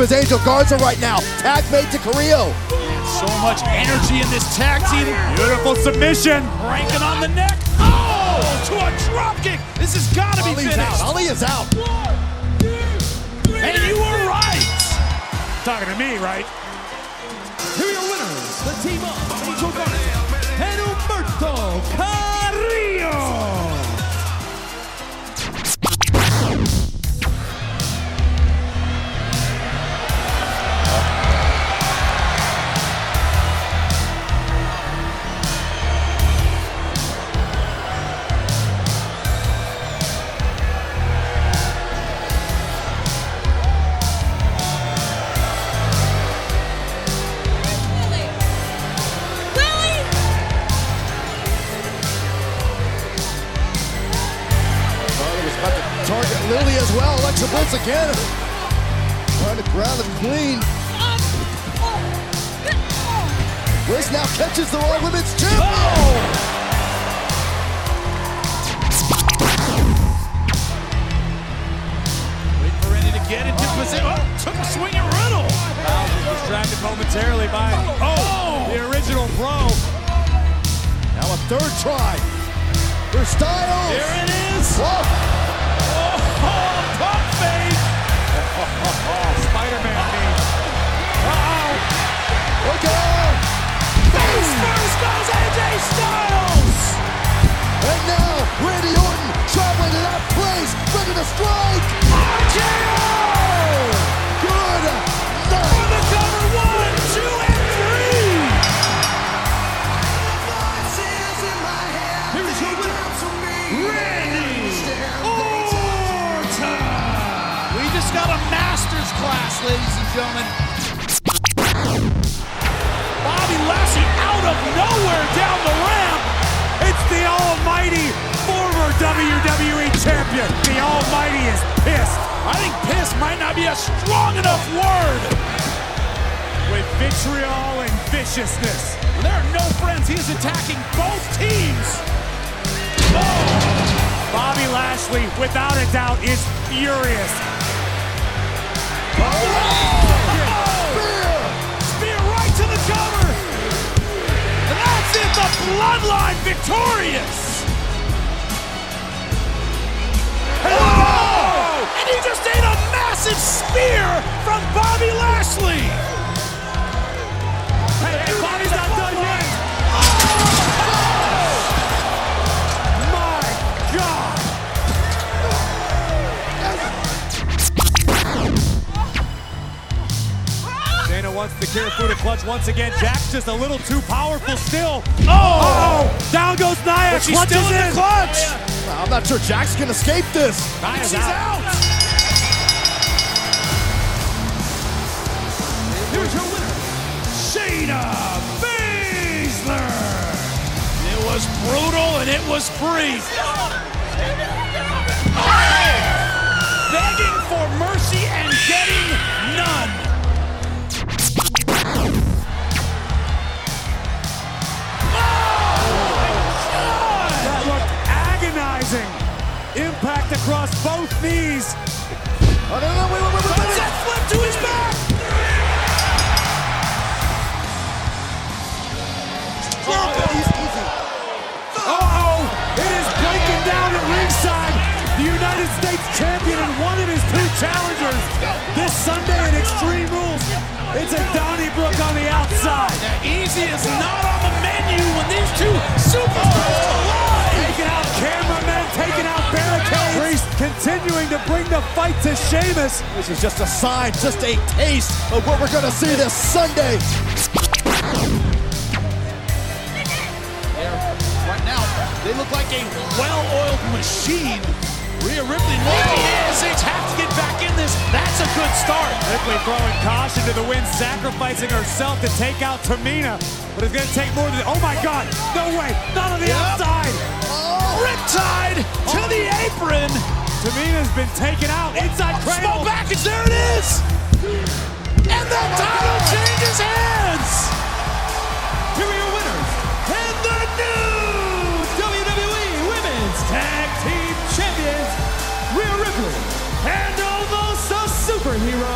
as Angel Garza right now. Tag made to Carrillo. So much energy in this tag team. Beautiful submission. Ranking on the neck. Oh, to a dropkick. This has got to be finished. Out. Ali is out. One, two, three, and you were right. Talking to me, right? once again. Jax just a little too powerful still. Oh! Uh-oh. Down goes Nia. But she's Clutches still in, in. the clutch. Yeah, yeah. I'm not sure Jax can escape this. Nia's she's out. out. Here's your winner, Shayna Baszler. It was brutal and it was brief. Begging for mercy and getting none. Across both knees. Oh, no, no, wait, wait, wait, wait, wait. Sunset flip to his back. Uh-oh! It is breaking down at ringside. The United States champion and one of his two challengers. This Sunday at Extreme Rules, it's a Donnybrook on the outside. Easy is not on the menu when these two superstars oh! collide. Taking out cameramen, taking out barricades. Priest continuing to bring the fight to Sheamus. This is just a sign, just a taste of what we're gonna see this Sunday. Right now, they look like a well-oiled machine. Rhea Ripley maybe is. They have to get back in this. That's a good start. Ripley throwing caution to the wind, sacrificing herself to take out Tamina. But it's going to take more than. Oh my God! No way! Not on the Yep. outside! Riptide to the apron. Tamina's been taken out inside Small cradle. package, there it is. And the title changes hands. Here are your winners. And the new WWE Women's Tag Team Champions, Rhea Ripley. And almost a superhero,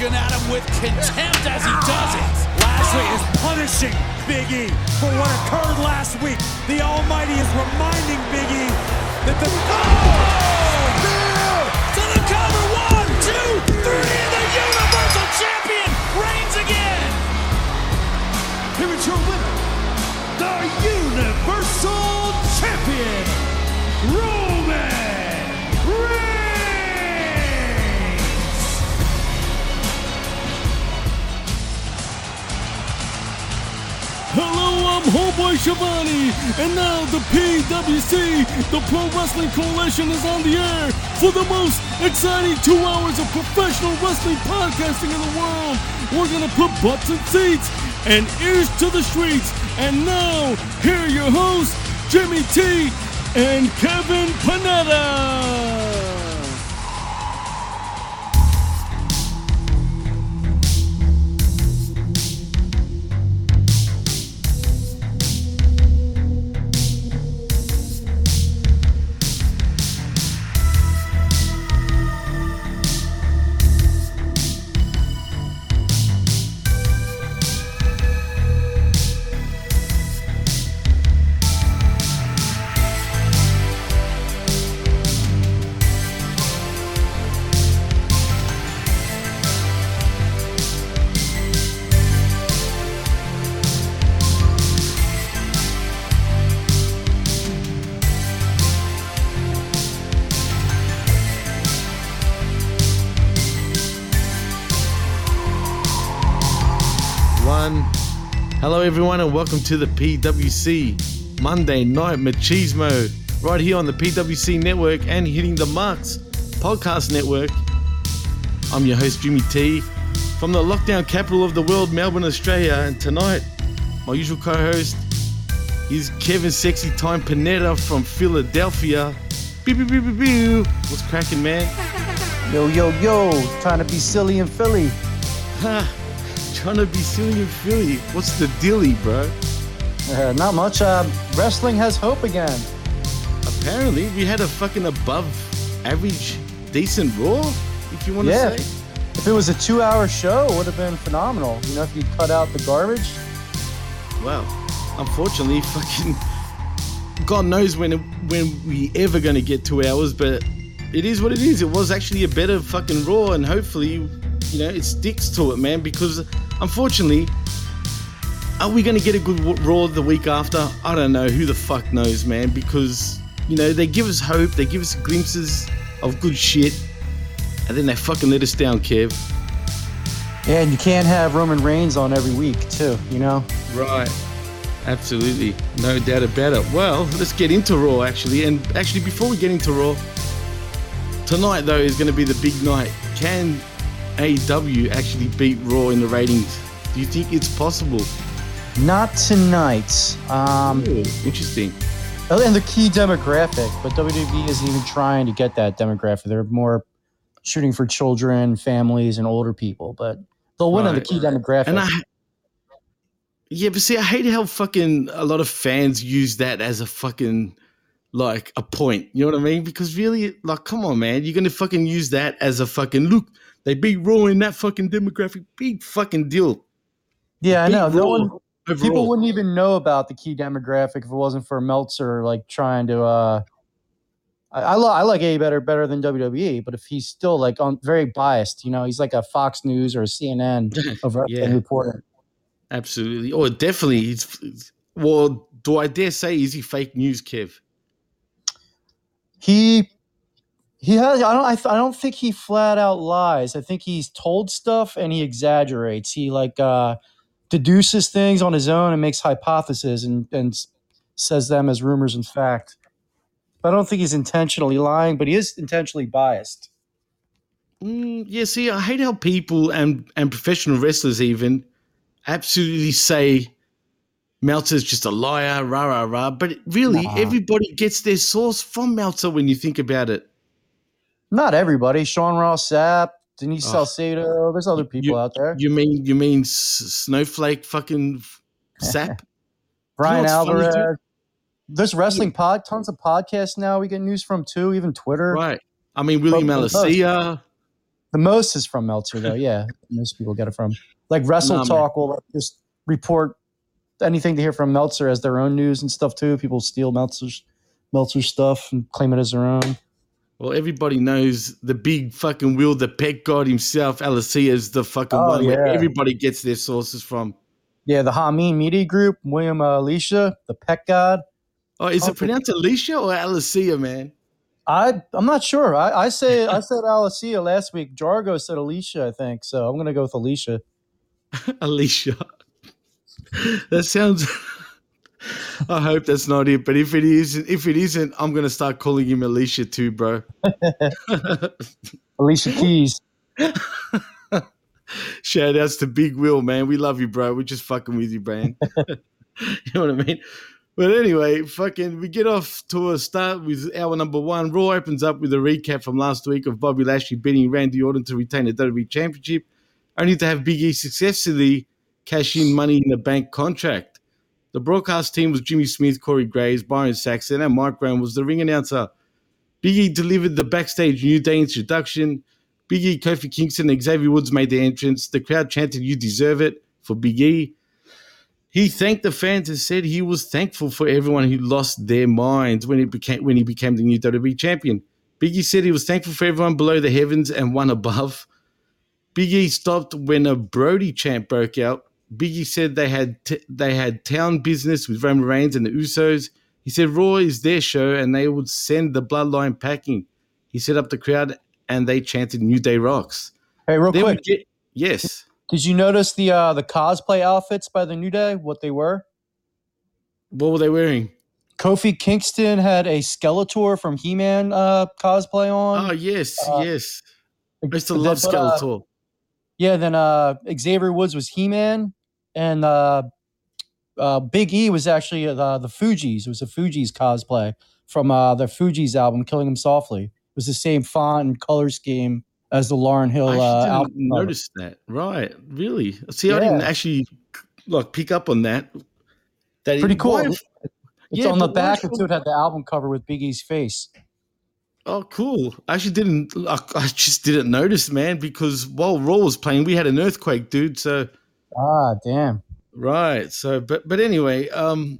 Looking at him with contempt as he does it. Lashley is punishing Big E for what occurred last week. The Almighty is reminding Big E that the. Oh! To the cover, one, two, three, and the Universal Champion reigns again. Here is your winner, the Universal Champion, Roman Reigns. Hello, I'm Homeboy Shivani, and now the PWC, the Pro Wrestling Coalition, is on the air for the most exciting two hours of professional wrestling podcasting in the world. We're gonna put butts in seats and ears to the streets. And now, here are your hosts, Jimmy T and Kevin Panetta. Everyone, and welcome to the PWC Monday Night Machismo, right here on the PWC Network and hitting the marks podcast network. I'm your host, Jimmy T, from the lockdown capital of the world, Melbourne, Australia. And tonight, my usual co host is Kevin Sexy Time Panetta from Philadelphia. Beep, beep, beep, beep, beep. What's cracking, man? Yo, yo, yo, trying to be silly in Philly. To be silly in Philly. What's the dilly, bro? Uh, not much. Uh, wrestling has hope again. Apparently, we had a fucking above average, decent Raw, if you want to Yeah. say. If it was a two hour show, it would have been phenomenal. You know, if you cut out the garbage. Well, unfortunately, fucking God knows when when we ever gonna get two hours, but it is what it is. It was actually a better fucking Raw, and hopefully, you know, it sticks to it, man. Because unfortunately, are we gonna get a good Raw the week after? I don't know. Who the fuck knows, man? Because you know they give us hope, they give us glimpses of good shit, and then they fucking let us down, Kev. Yeah, and you can't have Roman Reigns on every week, too, you know? Right. Absolutely. No doubt about it. Well, let's get into Raw actually. And actually, before we get into Raw, tonight though is going to be the big night. Can AEW actually beat Raw in the ratings? Do you think it's possible? Not tonight. Um, Ooh, interesting. and the key demographic, but WWE isn't even trying to get that demographic. They're more shooting for children, families, and older people. But they'll win on the key demographic. And I, yeah, but see, I hate how fucking a lot of fans use that as a fucking like a point. You know what I mean? Because really, like, come on, man, you're gonna fucking use that as a fucking look. They be Raw in that fucking demographic. Big fucking deal. yeah, I know. No one, overall. people wouldn't even know about the key demographic if it wasn't for Meltzer like trying to. uh I, I, lo- I like A better better than WWE, but if he's still like on very biased, you know, he's like a Fox News or a CNN Yeah. reporter. Absolutely. Or definitely. He's, he's- well, do I dare say, is he fake news, Kev? he he has i don't I, th- I don't think he flat out lies i think he's told stuff and he exaggerates he like uh deduces things on his own and makes hypotheses and and says them as rumors and fact but i don't think he's intentionally lying but he is intentionally biased Mm, yeah, see, I hate how people and, and professional wrestlers even absolutely say Meltzer's just a liar, rah, rah, rah. But really, Nah. everybody gets their source from Meltzer when you think about it. Not everybody sean ross sapp denise Oh. salcedo there's other people You- out there You mean you mean S- Snowflake fucking f- sap? brian what's funny, dude? alvarez there's wrestling pod tons of podcasts now we get news from too even twitter right. I mean, William But- but most- Alasia. The most is from Meltzer, though. Yeah, most people get it from. Like Wrestle Nah, man. Talk will just report anything to hear from Meltzer as their own news and stuff too. People steal Meltzer's Meltzer stuff and claim it as their own. Well, everybody knows the big fucking Will, the pet god himself, Alasia, is the fucking Oh, one where everybody gets their sources from. Yeah, the Hameen Media Group, William uh, Alicia, the Pet God. Oh, is Oh, it pronounced Alicia or Alasia, man? I I'm not sure. I, I say I said Alicia last week. Jargo said Alicia, I think. So I'm gonna go with Alicia. Alicia. that sounds. I hope that's not it, but if it is, if it isn't, I'm gonna start calling him Alicia too, bro. Alicia Keys. Shout outs to Big Will, man. We love you, bro. We're just fucking with you, man. you know what I mean? But anyway, fucking, we get off to a start with hour number one. Raw opens up with a recap from last week of Bobby Lashley beating Randy Orton to retain the WWE Championship, only to have Big E successfully cash in Money in the Bank contract. The broadcast team was Jimmy Smith, Corey Graves, Byron Saxton, and Mike Brown was the ring announcer. Big E delivered the backstage New Day introduction. Big E, Kofi Kingston, and Xavier Woods made their entrance. The crowd chanted, You deserve it for Big E. He thanked the fans and said he was thankful for everyone who lost their minds when, it became, when he became the new WWE champion. Big E said he was thankful for everyone below the heavens and one above. Big E stopped when a Brody chant broke out. Big E said they had t- they had town business with Roman Reigns and the Usos. He said Raw is their show and they would send the bloodline packing. He set up the crowd and they chanted New Day rocks. Hey, real Then quick, get yes. did you notice the uh, the cosplay outfits by the New Day? What they were? What were they wearing? Kofi Kingston had a Skeletor from He Man uh, cosplay on. Oh yes, uh, yes. I used to love uh, Skeletor. Yeah, then uh, Xavier Woods was He Man, and uh, uh, Big E was actually the the Fugees. It was a Fugees cosplay from uh, the Fugees album, "Killing Him Softly." It was the same font and color scheme as the Lauryn Hill I uh, album. didn't notice that. Right, really? See, I didn't actually like pick up on that. That Pretty cool. It's yeah, on the back. should- It had the album cover with Big E's face. Oh, cool. I actually didn't. Like, I just didn't notice, man, because while Raw was playing, we had an earthquake, dude. So Ah, damn. right. So, but but anyway, um,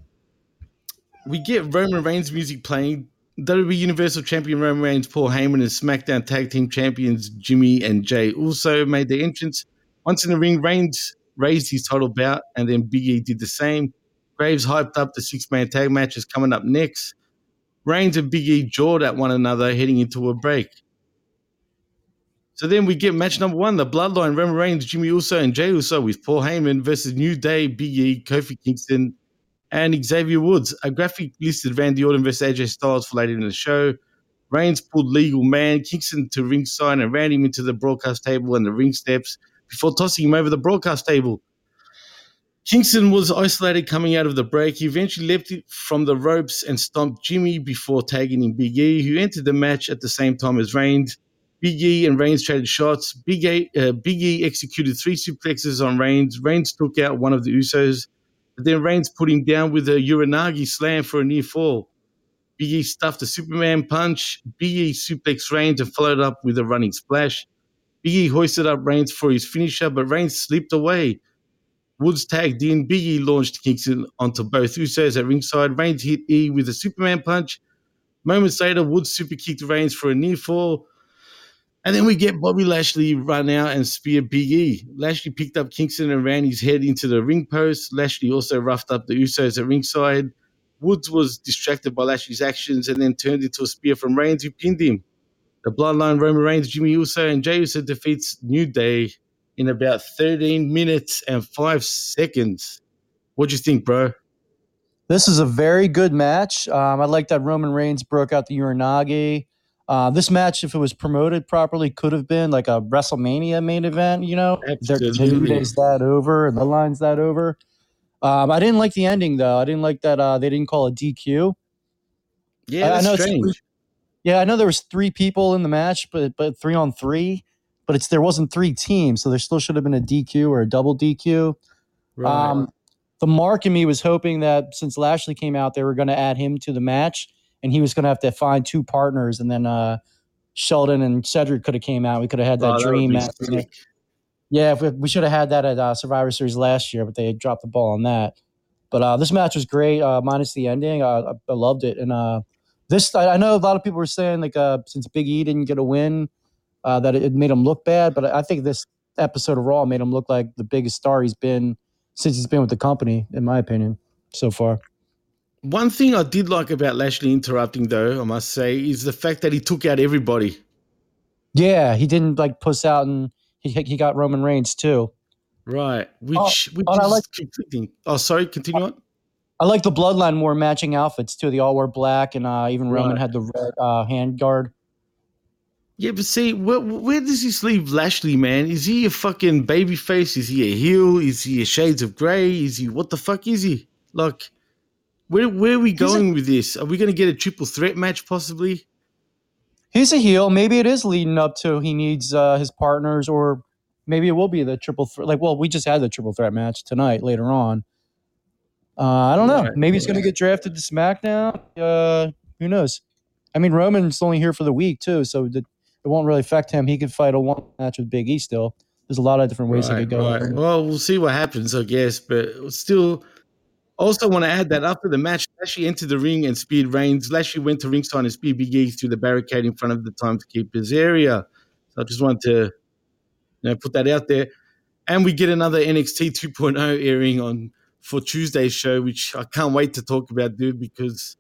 we get Roman Reigns music playing. WWE Universal Champion Roman Reigns, Paul Heyman, and SmackDown Tag Team Champions Jimmy and Jey Uso made their entrance. Once in the ring, Reigns raised his title bout, and then Big E did the same. Graves hyped up the six man tag matches coming up next. Reigns and Big E jawed at one another heading into a break. So then we get match number one: the Bloodline, Roman Reigns, Jimmy Uso, and Jey Uso with Paul Heyman versus New Day, Big E, Kofi Kingston, and Xavier Woods. A graphic listed Randy Orton versus AJ Styles for later in the show. Reigns pulled legal man, Kingston to ringside and ran him into the broadcast table and the ring steps before tossing him over the broadcast table. Kingston was isolated coming out of the break. He eventually leapt from the ropes and stomped Jimmy before tagging in Big E, who entered the match at the same time as Reigns. Big E and Reigns traded shots. Big, e, uh, Big E executed three suplexes on Reigns. Reigns took out one of the Usos, but then Reigns put him down with a Uranage slam for a near fall. Big E stuffed a Superman punch. Big E suplexed Reigns and followed up with a running splash. Big E hoisted up Reigns for his finisher, but Reigns slipped away. Woods tagged in. Big E launched Kingston onto both Usos at ringside. Reigns hit E with a Superman punch. Moments later, Woods super kicked Reigns for a near fall. And then we get Bobby Lashley run out and spear Big E. Lashley picked up Kingston and ran his head into the ring post. Lashley also roughed up the Usos at ringside. Woods was distracted by Lashley's actions and then turned into a spear from Reigns, who pinned him. The Bloodline, Roman Reigns, Jimmy Uso, and Jey Uso defeats New Day in about 13 minutes and five seconds. What do you think, bro? This is a very good match. Um, I like that Roman Reigns broke out the Uranage. Uh, this match, if it was promoted properly, could have been like a WrestleMania main event. You know, Absolutely. Is that over and the line's that over. Um, I didn't like the ending though. I didn't like that uh, they didn't call a DQ. Yeah, I- I know it's- strange. Yeah, I know there was three people in the match, but but three on three. But it's there wasn't three teams, so there still should have been a DQ or a double DQ. Right. Um, the mark in me was hoping that since Lashley came out, they were going to add him to the match, and he was going to have to find two partners, and then uh, Sheldon and Cedric could have came out. We could have had that Oh, dream match. Yeah, if we, we should have had that at uh, Survivor Series last year, but they dropped the ball on that. But uh, this match was great, uh, minus the ending. I, I loved it, and uh, this I, I know a lot of people were saying like uh, since Big E didn't get a win, uh, that it, it made him look bad. But I think this episode of Raw made him look like the biggest star he's been since he's been with the company, in my opinion, so far. One thing I did like about Lashley interrupting, though, I must say, is the fact that he took out everybody. Yeah, he didn't like puss out, and he he got Roman Reigns too. Right. Which, Oh, which I like- conflicting. Oh, sorry, continue on. I like the Bloodline wore matching outfits too. They all wore black, and uh, even Roman Right. had the red uh, hand guard. Yeah, but see, where, where does this leave Lashley, man? Is he a fucking baby face? Is he a heel? Is he a shades of grey? Is he what the fuck is he? Like, where where are we a- going with this? Are we going to get a triple threat match possibly? He's a heel. Maybe it is leading up to he needs uh, his partners, or maybe it will be the triple threat. Like, well, we just had the triple threat match tonight. Later on, uh, I don't know. Right. Maybe he's going to get drafted to SmackDown. Uh, who knows? I mean, Roman's only here for the week too, so that it won't really affect him. He could fight a one match with Big E still. There's a lot of different ways he could go. right. Well, we'll see what happens, I guess. But still, also want to add that after the match, Lashley entered the ring and speared Reigns. Lashley went to ringside and speared Big E through the barricade in front of the time to keep his area. So I just wanted to you know, put that out there. And we get another NXT 2.0 airing on for Tuesday's show, which I can't wait to talk about, dude, because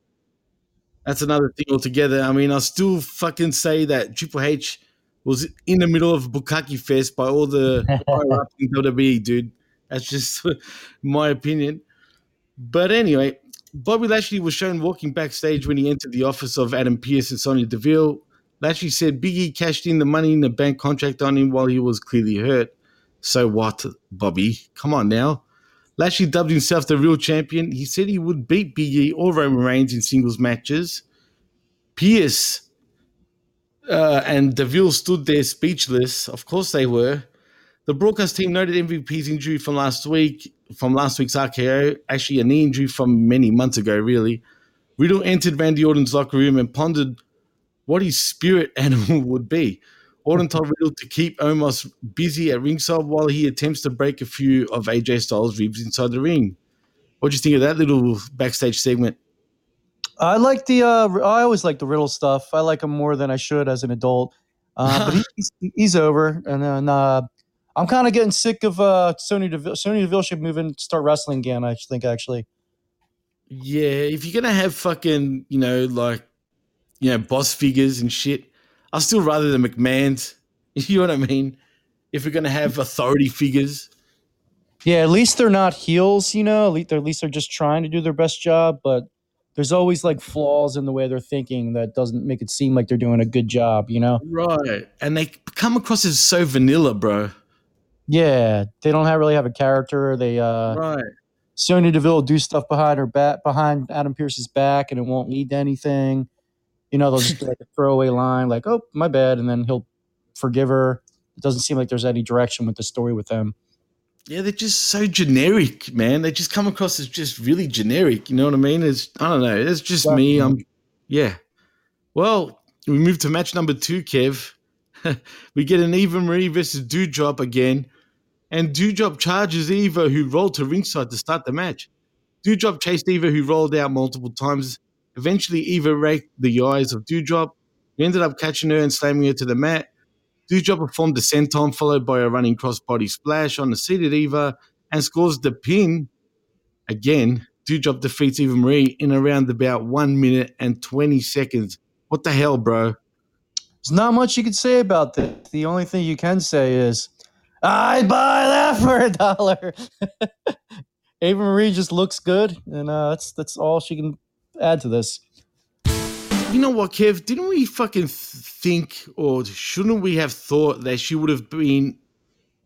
that's another thing altogether. I mean, I still fucking say that Triple H was in the middle of Bukaki Fest by all the higher ups in WWE, dude. That's just my opinion. But anyway, Bobby Lashley was shown walking backstage when he entered the office of Adam Pearce and Sonya Deville. Lashley said Big E cashed in the money in the bank contract on him while he was clearly hurt. So what, Bobby? Come on now. Lashley dubbed himself the real champion. He said he would beat Biggie or Roman Reigns in singles matches. Pearce uh, and Deville stood there speechless. Of course they were. The broadcast team noted MVP's injury from last week, from last week's RKO, actually a knee injury from many months ago, really. Riddle entered Randy Orton's locker room and pondered what his spirit animal would be. Orton told Riddle to keep Omos busy at ringside while he attempts to break a few of AJ Styles' ribs inside the ring. What do you think of that little backstage segment? I like the. Uh, I always like the riddle stuff. I like him more than I should as an adult. Uh, but he, he's, he's over, and then uh, I'm kind of getting sick of uh, Sonya Deville. Sonya Deville should move and start wrestling again. I think actually. Yeah, if you're gonna have fucking, you know, like, you know, boss figures and shit, I'll still rather the McMahon's. You know what I mean? If we're gonna have authority figures, Yeah, at least they're not heels. You know, at least they're, at least they're just trying to do their best job. But there's always like flaws in the way they're thinking that doesn't make it seem like they're doing a good job, you know? Right. And they come across as so vanilla, bro. Yeah, they don't have, really have a character. They uh Right. Sonya Deville will do stuff behind her back, behind Adam Pearce's back, and it won't lead to anything. You know, they'll just do like a throwaway line, like "Oh, my bad," and then he'll forgive her. It doesn't seem like there's any direction with the story with them. Yeah, they're just so generic, man. They just come across as just really generic. You know what I mean? It's I don't know. It's just me. I'm yeah. Well, we move to match number two, Kev. we get an Eva Marie versus Dewdrop again. And Dewdrop charges Eva, who rolled to ringside to start the match. Dewdrop chased Eva, who rolled out multiple times. Eventually, Eva raked the eyes of Dewdrop, who ended up catching her and slamming her to the mat. Dewdrop performed the senton, followed by a running crossbody splash on the seated Eva, and scores the pin. Again, Dewdrop defeats Eva Marie in around about one minute and 20 seconds. What the hell, bro? There's not much you can say about this. The only thing you can say is, I'd buy that for a dollar. Ava Marie just looks good, and uh, that's that's all she can add to this. You know what, Kev? Didn't we fucking think, or shouldn't we have thought that she would have been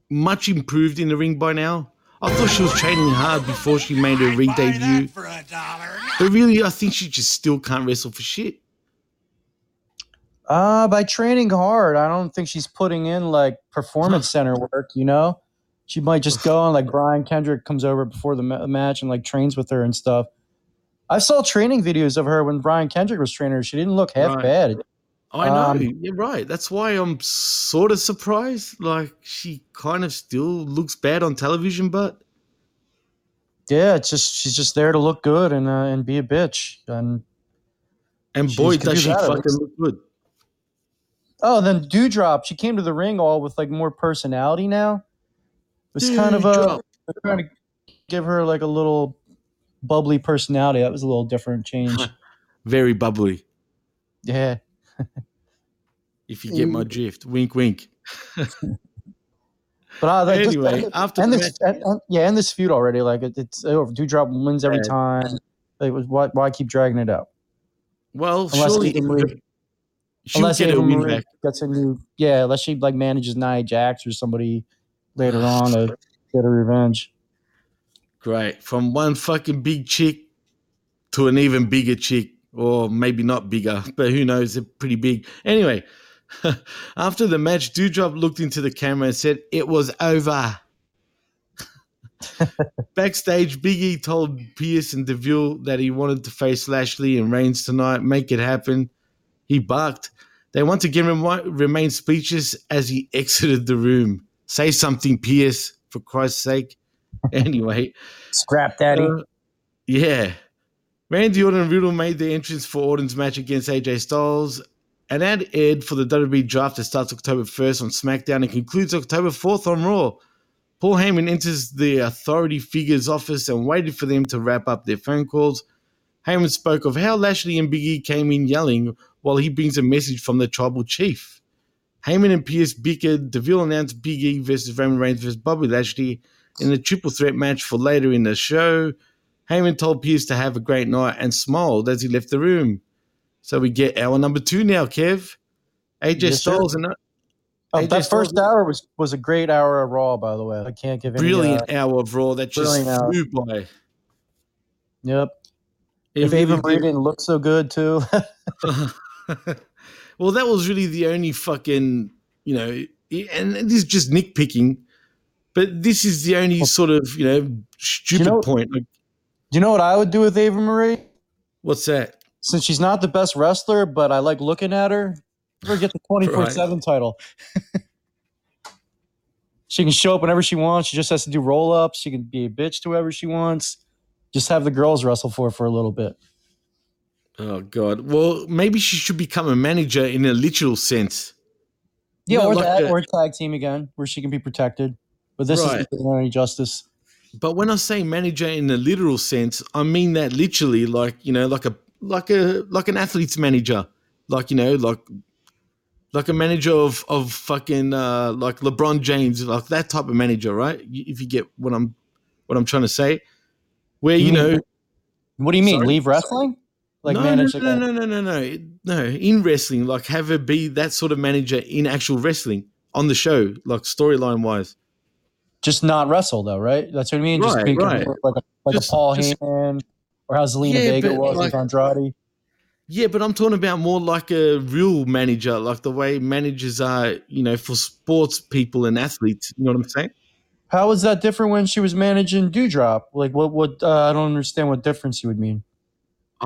much improved in the ring by now? I thought she was training hard before she made her ring debut. But really, I think she just still can't wrestle for shit. Uh, by training hard, I don't think she's putting in like performance center work. You know, she might just go on like Brian Kendrick comes over before the ma- match and like trains with her and stuff. I saw training videos of her when Brian Kendrick was training her. She didn't look half Right. bad. I know. Um, You're right. That's why I'm sort of surprised. Like, she kind of still looks bad on television, but Yeah, it's just she's just there to look good and uh, and be a bitch. And and boy, does she fucking look good. oh, then Dewdrop, she came to the ring all with like more personality now. It was kind of a Dewdrop. they're trying to give her like a little bubbly personality. That was a little different change. Very bubbly. yeah. If you get my drift, wink, wink. But uh, like, just- Anyway, and- after and the this, and, and- yeah, and this feud already, like it, it's oh, Dewdrop wins every Yeah. time. Like, was why, why keep dragging it out? Well, Unless surely Eva Marie- she'll unless get a Ava win Marie back. gets a new, yeah, unless she like manages Nia Jax or somebody later on to get a revenge. Great. From one fucking big chick to an even bigger chick, or maybe not bigger, but who knows? They're pretty big. Anyway, after the match, Dewdrop looked into the camera and said, It was over. Backstage, Big E told Pearce and DeVille that he wanted to face Lashley and Reigns tonight, make it happen. He barked. They once again remi- remained speechless as he exited the room. Say something, Pearce, for Christ's sake. Anyway, Scrap Daddy. uh, yeah. Randy Orton and Riddle made their entrance for Orton's match against AJ Styles. An ad aired for the WWE draft that starts October 1st on SmackDown and concludes October 4th on Raw. Paul Heyman enters the authority figure's office and waited for them to wrap up their phone calls. Heyman spoke of how Lashley and Big E came in yelling while he brings a message from the tribal chief. Heyman and Pearce bickered. DeVille announced Big E versus Roman Reigns versus Bobby Lashley in a triple threat match for later in the show. Heyman told Pearce to have a great night and smiled as he left the room. So we get hour number two now, Kev. AJ Yes, sir. Styles and Oh, AJ that Styles- first hour was was a great hour of Raw, by the way. I can't give any. brilliant Uh, hour of Raw that just brilliant hour. flew by. yep. It if Ava really Marie didn't look so good too. well, that was really the only fucking, you know, and this is just nitpicking, but this is the only sort of, you know, stupid know- point. Like, Do you know what I would do with Ava Marie? what's that? Since she's not the best wrestler, but I like looking at her, her get the 24 7 title. she can show up whenever she wants. She just has to do roll ups. She can be a bitch to whoever she wants. Just have the girls wrestle for her for a little bit. Oh, God. Well, maybe she should become a manager in a literal sense. Yeah, Yeah, or like that, a- or tag team again, where she can be protected. But this Right. isn't any justice. But when I say manager in a literal sense, I mean that literally, like you know, like a like a like an athlete's manager, like you know, like like a manager of of fucking uh, like LeBron James, like that type of manager, right? If you get what I'm what I'm trying to say, where you You mean- know, What do you mean? Sorry? Leave wrestling? Like no, manage no, like no, a- no, no, no, no, no. In wrestling, like have her be that sort of manager in actual wrestling on the show, like storyline wise. just not wrestle though, right? That's what I mean. Just Right, be right. like a like Just- a Paul just- Heyman or how Zelina Yeah, Vega was like- with Andrade. Yeah, but I'm talking about more like a real manager, like the way managers are, you know, for sports people and athletes. You know what I'm saying? How was that different when she was managing Dewdrop? Like what? What? Uh, I don't understand what difference you would mean.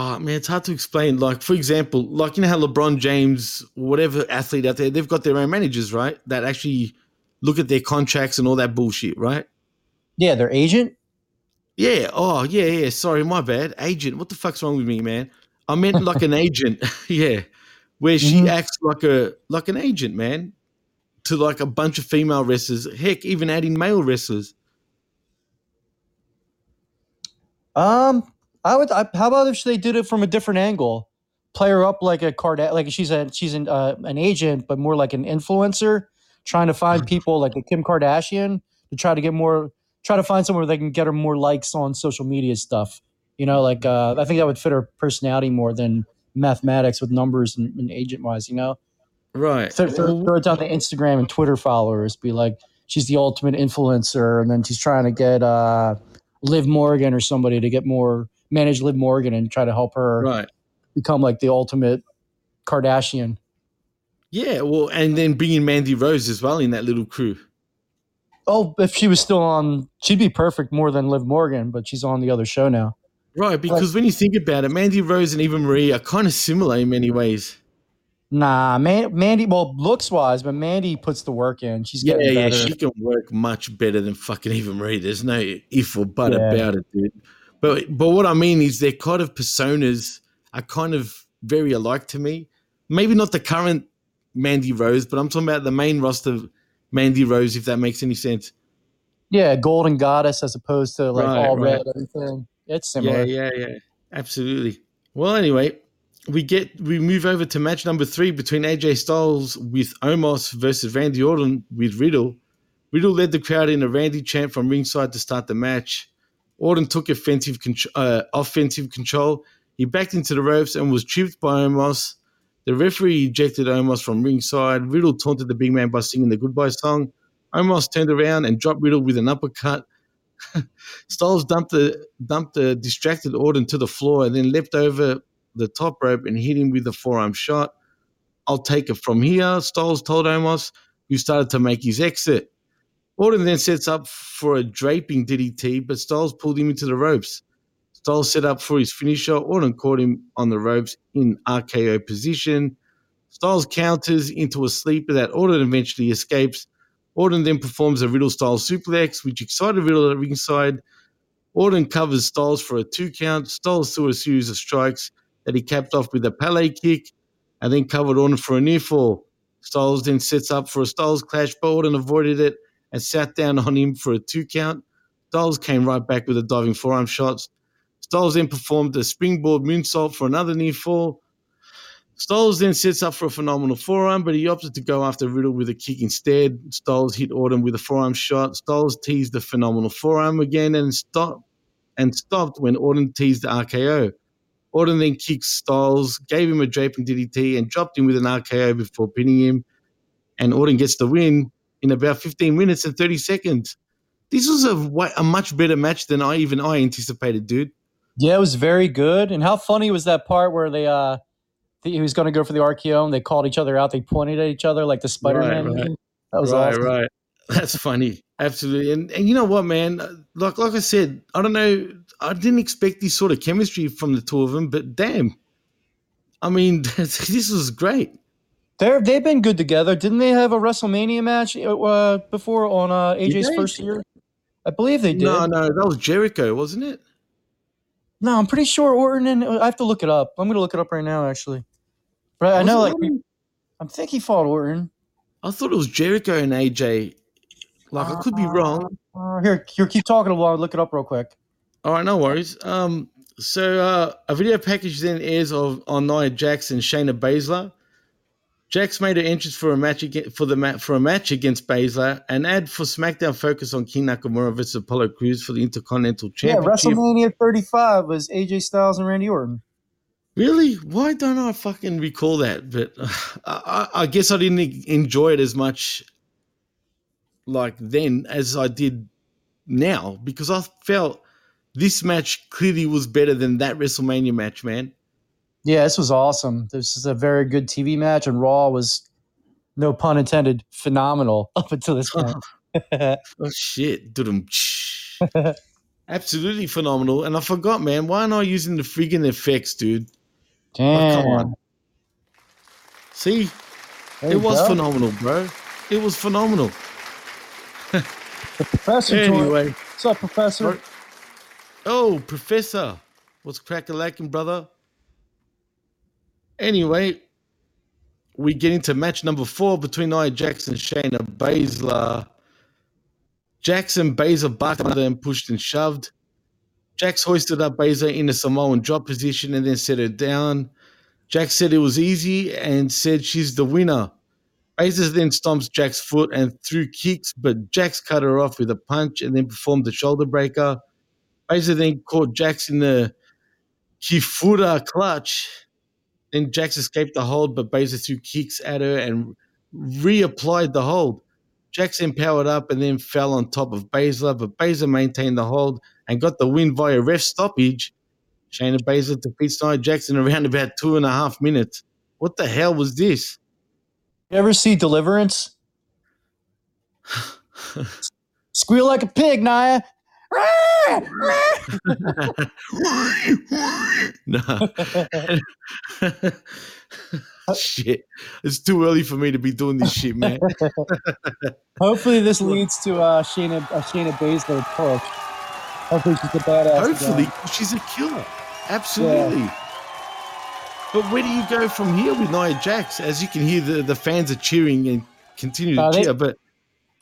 Oh man, it's hard to explain. Like, for example, like you know how LeBron James, whatever athlete out there, they've got their own managers, right? That actually look at their contracts and all that bullshit, right? Yeah, their agent. Yeah. Oh, yeah, yeah. Sorry, my bad. Agent. What the fuck's wrong with me, man? I meant like an agent. yeah. Where she Mhm. acts like a like an agent, man. To like a bunch of female wrestlers. Heck, even adding male wrestlers. Um, I would. I, how about if they did it from a different angle? Play her up like a card, like she's a she's an uh, an agent, but more like an influencer, trying to find people like a Kim Kardashian to try to get more, try to find somewhere they can get her more likes on social media stuff. You know, like uh, I think that would fit her personality more than mathematics with numbers and, and agent wise. You know, Right. throw, throw, throw it down to Instagram and Twitter followers. Be like, she's the ultimate influencer, and then she's trying to get uh, Liv Morgan or somebody to get more manage Liv Morgan and try to help her Right. become like the ultimate Kardashian. Yeah, well, and then bringing Mandy Rose as well in that little crew. Oh, if she was still on, she'd be perfect more than Liv Morgan, but she's on the other show now. Right, because when you think about it, Mandy Rose and Eva Marie are kind of similar in many ways. Nah, Man- Mandy. Well, looks wise, but Mandy puts the work in. She's Yeah, getting yeah, she can work much better than fucking Eva Marie. There's no if or but Yeah. about it, dude. But but what I mean is their kind of personas are kind of very alike to me. Maybe not the current Mandy Rose, but I'm talking about the main roster Mandy Rose, if that makes any sense. yeah, Golden Goddess as opposed to like Right, all right. red everything. It's similar. Yeah, yeah, yeah. Absolutely. Well, anyway, we get we move over to match number three between AJ Styles with Omos versus Randy Orton with Riddle. Riddle led the crowd in a Randy chant from ringside to start the match. Orton took offensive uh, offensive control. He backed into the ropes and was tripped by Omos. The referee ejected Omos from ringside. Riddle taunted the big man by singing the goodbye song. Omos turned around and dropped Riddle with an uppercut. Styles dumped the dumped the distracted Orton to the floor and then leapt over the top rope and hit him with a forearm shot. I'll take it from here, Styles told Omos, who started to make his exit. Orton then sets up for a draping DDT, but Styles pulled him into the ropes. Styles set up for his finisher. Orton caught him on the ropes in RKO position. Styles counters into a sleeper that Orton eventually escapes. Orton then performs a Riddle style suplex, which excited Riddle at ringside. Orton covers Styles for a two count. Styles threw a series of strikes that he capped off with a Pele kick and then covered Orton for a near fall. Styles then sets up for a Styles clash, but Orton avoided it and sat down on him for a two count. Styles came right back with a diving forearm shot. Styles then performed a springboard moonsault for another near fall. Styles then sets up for a phenomenal forearm, but he opted to go after Riddle with a kick instead. Styles hit Orton with a forearm shot. Styles teased the phenomenal forearm again and stopped and stopped when Orton teased the RKO. Orton then kicked Styles, gave him a draping DDT, and dropped him with an RKO before pinning him. And Orton gets the win in about 15 minutes and 30 seconds. This was a, a much better match than I even I anticipated, dude. Yeah, it was very good. And how funny was that part where they uh he was going to go for the RKO and they called each other out. They pointed at each other like the Spider Man. Right, right. That was right, awesome. right. That's funny. Absolutely. And and you know what, man? Like like I said, I don't know. I didn't expect this sort of chemistry from the two of them, but damn. I mean, this was great. They're they've been good together. Didn't they have a WrestleMania match uh, before on uh, AJ's first year? I believe they did. No, no, that was Jericho, wasn't it? No, I'm pretty sure Orton and I have to look it up. I'm gonna look it up right now, actually. But I Was know, like, Orton? I think he fought Orton. I thought it was Jericho and AJ. Like I could be wrong. Uh, here, here, keep talking while I look it up real quick. All right, no worries. Um, so uh, a video package then airs of on Nia Jax and Shayna Baszler. Jax made her entrance for a match against, for the for a match against Baszler. An ad for SmackDown focus on King Nakamura versus Apollo Crews for the Intercontinental Yeah, Championship. WrestleMania 35 was AJ Styles and Randy Orton. Really? Why don't I fucking recall that? But uh, I, I guess I didn't enjoy it as much like then as I did now because I felt this match clearly was better than that WrestleMania match, man. Yeah, this was awesome. This is a very good TV match, and Raw was, no pun intended, phenomenal up until this point. Oh shit. Absolutely phenomenal. And I forgot, man. Why am I using the friggin' effects, dude? Damn. Oh, come on. See, There it was go. phenomenal, bro. It was phenomenal. The professor. joined. Anyway, What's up, Professor? oh, Professor, what's crack a lacking, brother? Anyway, we get into match number four between Nia Jackson and Shayna Baszler. Jackson Baszler bucked and pushed and shoved. Jax hoisted up Baszler in a Samoan drop position and then set her down. Jax said it was easy and said she's the winner. Baszler then stomps Jack's foot and threw kicks, but Jax cut her off with a punch and then performed the shoulder breaker. Baszler then caught Jax in the Kirifuda clutch. Then Jax escaped the hold, but Baszler threw kicks at her and reapplied the hold. Jax then powered up and then fell on top of Baszler, but Baszler maintained the hold and got the win via ref stoppage. Shayna Baszler defeats Nia Jackson around about two and a half minutes. What the hell was this? You ever see Deliverance? Squeal like a pig, Naya. No. shit. It's too early for me to be doing this shit, man. Hopefully, this leads to uh, Shayna uh, Shayna Baszler push. Hopefully, she's a badass. Hopefully, she's a killer. Absolutely. But where do you go from here with Nia Jax? As you can hear, the, the fans are cheering and continue to Uh, they- cheer. But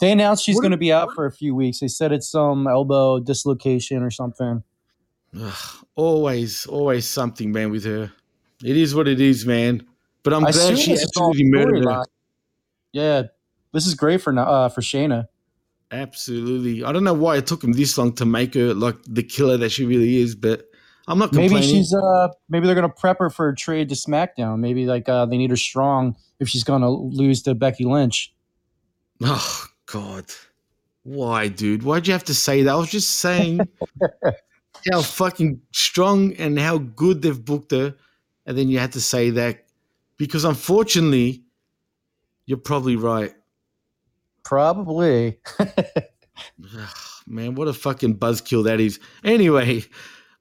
They announced she's going to be out for a few weeks. They said it's some elbow dislocation or something. ugh, always, always something, man, with her. It is what it is, man. But I'm I glad she this is all absolutely murdered her. Yeah, this is great for uh, for Shayna. Absolutely. I don't know why it took him this long to make her like the killer that she really is, but I'm not Maybe she's uh maybe they're gonna prep her for a trade to SmackDown. Maybe like uh they need her strong if she's gonna lose to Becky Lynch. Oh God, why, dude? Why'd you have to say that? I was just saying how fucking strong and how good they've booked her, and then you had to say that because unfortunately, you're probably right. Probably. Man, what a fucking buzzkill that is. Anyway,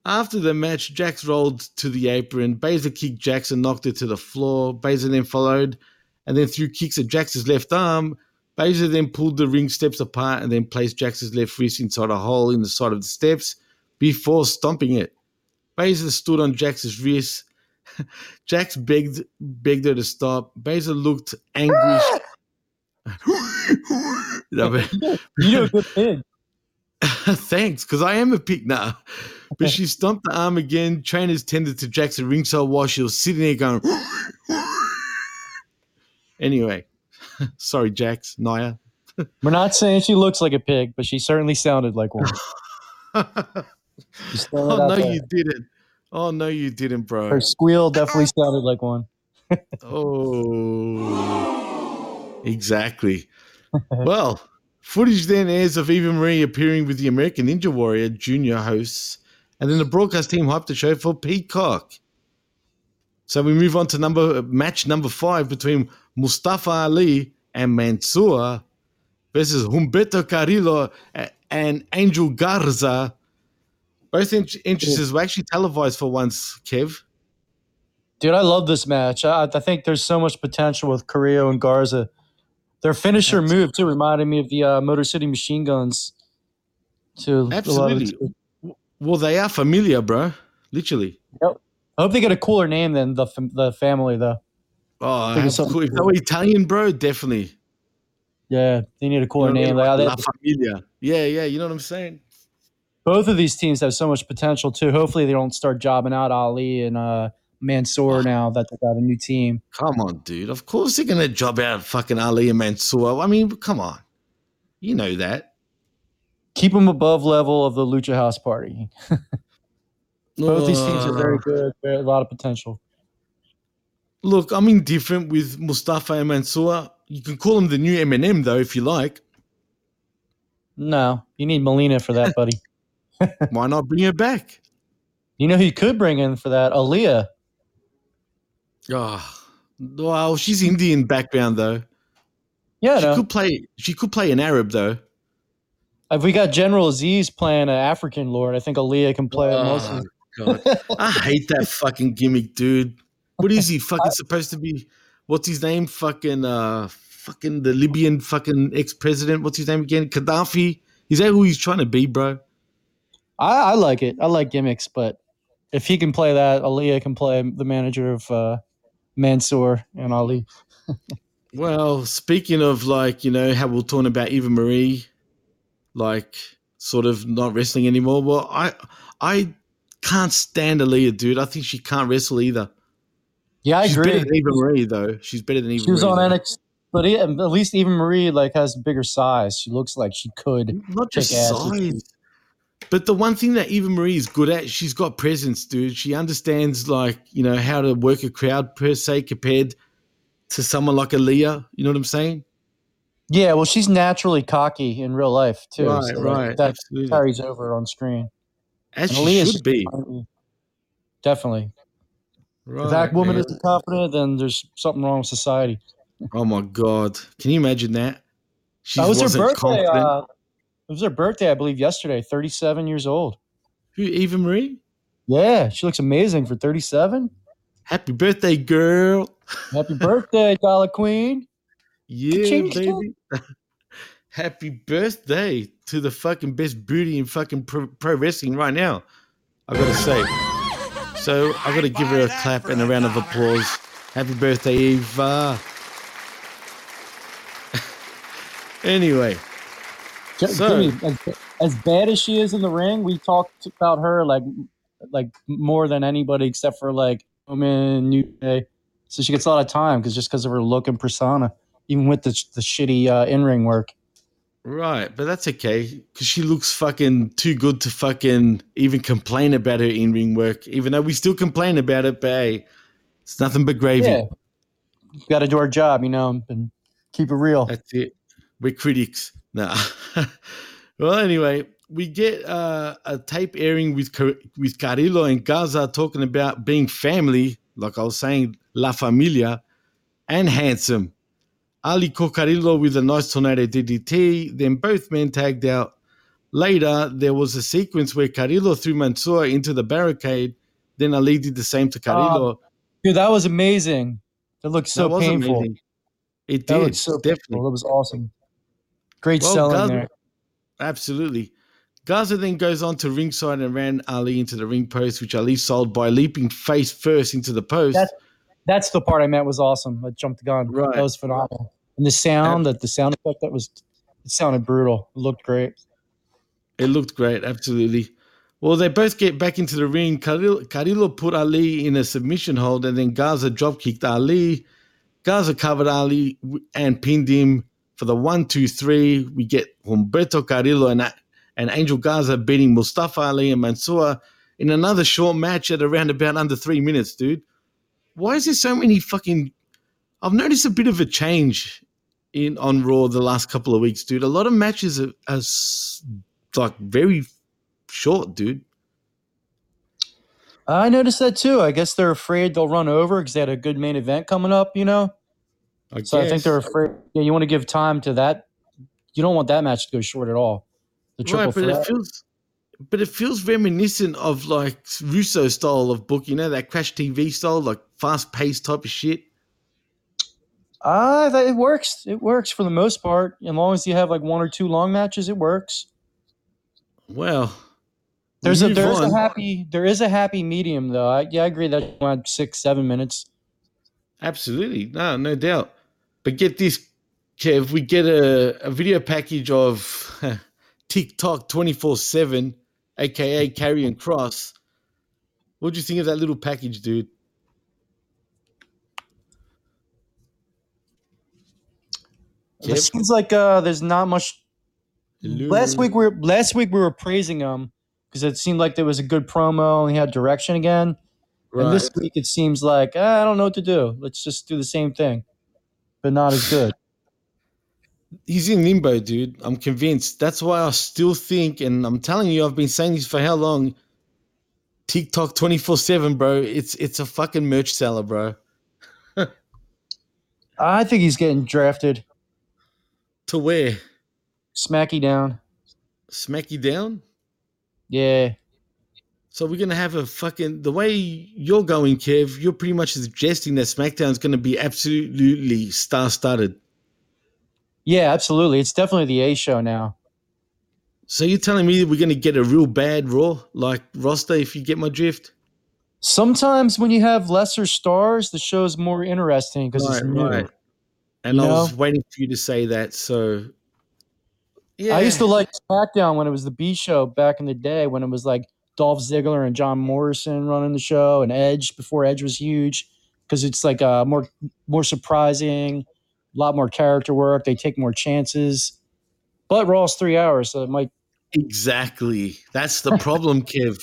after the match, Jax rolled to the apron. Baszler kicked Jax and knocked her to the floor. Baszler then followed and then threw kicks at Jax's left arm. Baszler then pulled the ring steps apart and then placed Jax's left wrist inside a hole in the side of the steps before stomping it. Baszler stood on Jax's wrist. Jax begged begged her to stop. Baszler looked but- You're a good pig. Thanks, because I am a pig now. But she stomped the arm again. Trainers tended to Jackson ringside while she was sitting there going. anyway, sorry, Jax, Naya. We're not saying she looks like a pig, but she certainly sounded like one. oh Just throwing it oh, out no, there. you didn't. Oh no, you didn't, bro. Her squeal definitely sounded like one. Oh, exactly. well, footage then airs of Eva Marie appearing with the American Ninja Warrior junior hosts, and then the broadcast team hyped the show for Peacock. So we move on to number match number five between Mustafa Ali and Mansoor versus Humberto Carrillo and Angel Garza. Both ent- entrances were actually televised for once, Kev. Dude, I love this match. I, I think there's so much potential with Carrillo and Garza. Their finisher move too reminded me of the uh, Motor City Machine Guns. Too. a lot of Absolutely. Well, they are familiar, bro. Literally. I hope they get a cooler name than the the family though. Oh, Think how of. If they cool. were Italian, bro, definitely. Yeah, they need a cooler You know, name. like Like, they- La Familia. Yeah, yeah, you know what I'm saying? both of these teams have so much potential too. Hopefully, they don't start jobbing out Ali and uh, Mansoor now that they got a new team. Come on, dude. Of course they're gonna job out fucking Ali and Mansoor. I mean, come on. You know that. Keep them above level of the Lucha House Party. Both these teams are very Uh, good. Very, a lot of potential. Look, I'm indifferent with Mustafa and Mansoor. You can call him the new Eminem, though, if you like. No, you need Melina for that, buddy. Why not bring her back? You know who you could bring in for that? Aliyah. Oh, well, she's Indian background though. Yeah, She no. could play. She could play an Arab though. If we got General Azeez playing an African lord, I think Aliyah can play Oh. God. I hate that fucking gimmick, dude. What is he fucking supposed to be? What's his name? Fucking uh, fucking the Libyan fucking ex president. What's his name again? Gaddafi. Is that who he's trying to be, bro? I, I like it. I like gimmicks, but if he can play that, Aliyah can play the manager of uh, Mansoor and Ali. Well, speaking of like, you know, how we're talking about Eva Marie, like sort of not wrestling anymore. Well, I I can't stand Aliyah, dude. I think she can't wrestle either. Yeah, I She's agree. better than Eva Marie though. She's better than Eva She was Marie. on though. NXT, but at least Eva Marie like has bigger size. She looks like she could. Not just size. But the one thing that Eva Marie is good at, she's got presence, dude. She understands like, you know, how to work a crowd per se compared to someone like Aliyah. You know what I'm saying? Yeah, well, she's naturally cocky in real life too. Right, so right, That absolutely. carries over on screen. As And she Aliyah's should be. Definitely. Right, if that woman man. isn't confident, then there's something wrong with society. Oh my god. Can you imagine that? She that was her wasn't birthday. Uh, it was her birthday, I believe, yesterday. Thirty-seven years old. Who Eva Marie? Yeah, she looks amazing for thirty-seven. Happy birthday, girl. Happy birthday, Dollar Queen. Yeah, baby. Happy birthday to the fucking best booty in fucking pro, pro wrestling right now. I gotta say. So I've gotta give her a clap and a round of applause. Happy birthday, Eva. anyway, So- as, as bad as she is in the ring, we talked about her like like more than anybody except for like Woman New Day. So she gets a lot of time because just because of her look and persona, even with the the shitty uh, in ring work. Right, but that's okay because she looks fucking too good to fucking even complain about her in ring work. Even though we still complain about it, but hey, it's nothing but gravy. Yeah, got to do our job, you know, and keep it real. That's it. We're critics. No. well, anyway, we get uh, a tape airing with Car- with Carrillo and Garza talking about being family, like I was saying, La Familia, and handsome. Ali caught Carrillo with a nice tornado DDT. Then both men tagged out. Later, there was a sequence where Carrillo threw Mansoor into the barricade. Then Ali did the same to Carrillo. Um, dude, that was amazing. It looked so that was painful. amazing. It That did, so definitely. painful. That was awesome. Great Well, selling Garza- there. Absolutely. Garza then goes on to ringside and ran Ali into the ring post, which Ali sold by leaping face first into the post. That's that's the part I meant was awesome. I jumped the gun. Right. That was phenomenal. And the sound, that the sound effect that was it sounded brutal. It looked great. it looked great, absolutely. Well, they both get back into the ring. Carrillo, Carrillo put Ali in a submission hold, and then Garza drop kicked Ali. Garza covered Ali and pinned him for the one, two, three. We get Humberto Carrillo and, and Angel Garza beating Mustafa Ali and Mansoor in another short match at around about under three minutes, dude. Why is there so many fucking? I've noticed a bit of a change in on Raw the last couple of weeks, dude. A lot of matches are, are like very short, dude. I noticed that too. I guess they're afraid they'll run over because they had a good main event coming up, you know? I So I think they're afraid. Yeah, you want to give time to that. You don't want that match to go short at all. The triple right, but threat. it feels, but it feels reminiscent of like Russo style of book. You know that Crash TV style, like fast paced type of shit. Ah, it works. It works for the most part. As long as you have like one or two long matches, it works. Well, There's a there's on. a happy there is a happy medium though. I, yeah, I agree that you want six seven minutes. Absolutely, no, no doubt. But get this, Kev, we get a, a video package of TikTok twenty four seven, aka Karrion Kross. What do you think of that little package, dude? It seems like uh, there's not much. Last week we were last week we were praising him because it seemed like there was a good promo and he had direction again. And this week it seems like ah, I don't know what to do. Let's just do the same thing, but not as good. He's in limbo, dude. I'm convinced. That's why I still think, and I'm telling you, I've been saying this for how long? TikTok 24 7, bro. It's it's a fucking merch seller, bro. I think he's getting drafted. To where? Smacky down. Smack you down? Yeah. So we're gonna have a fucking the way you're going, Kev. You're pretty much suggesting that SmackDown's gonna be absolutely star-studded. Yeah, absolutely. It's definitely the A show now. So you're telling me that we're gonna get a real bad Raw like roster if you get my drift? Sometimes when you have lesser stars, the show's more interesting because it's new. And I was waiting for you to say that. So yeah, I used to like SmackDown when it was the B show back in the day when it was like Dolph Ziggler and John Morrison running the show and Edge before Edge was huge because it's like uh, more more surprising, a lot more character work. They take more chances, but Raw's three hours, so it might. Exactly. That's the problem, Kev.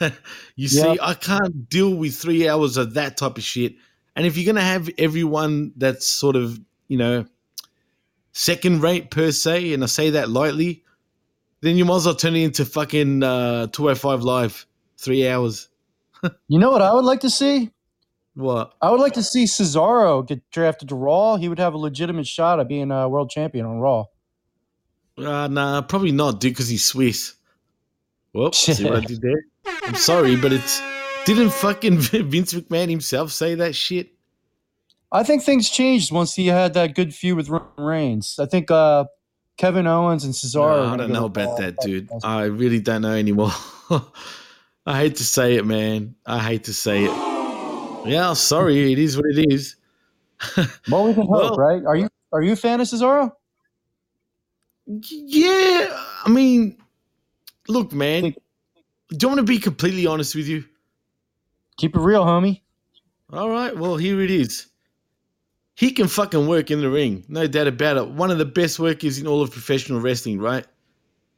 you see, Yep. I can't deal with three hours of that type of shit. And if you're gonna have everyone that's sort of, you know, second rate per se, and I say that lightly, then you might as well turn it into fucking uh 205 live. Three hours. You know what I would like to see? What? I would like to see Cesaro get drafted to Raw. He would have a legitimate shot at being a world champion on Raw. Uh, nah, probably not, dude, because he's Swiss. Whoops, see what I did there? I'm sorry, but it's didn't fucking Vince McMahon himself say that shit? I think things changed once he had that good feud with Roman Reigns. I think uh, Kevin Owens and Cesaro. No, I don't know about that, dude. I really don't know anymore. I hate to say it, man. I hate to say it. Yeah, sorry. It is what it is. Well, we can hope, Well- right? Are you are you a fan of Cesaro? Yeah, I mean, look, man. Do you want to be completely honest with you? Keep it real, homie. All right, well, here it is. He can fucking work in the ring, no doubt about it. One of the best workers in all of professional wrestling, right?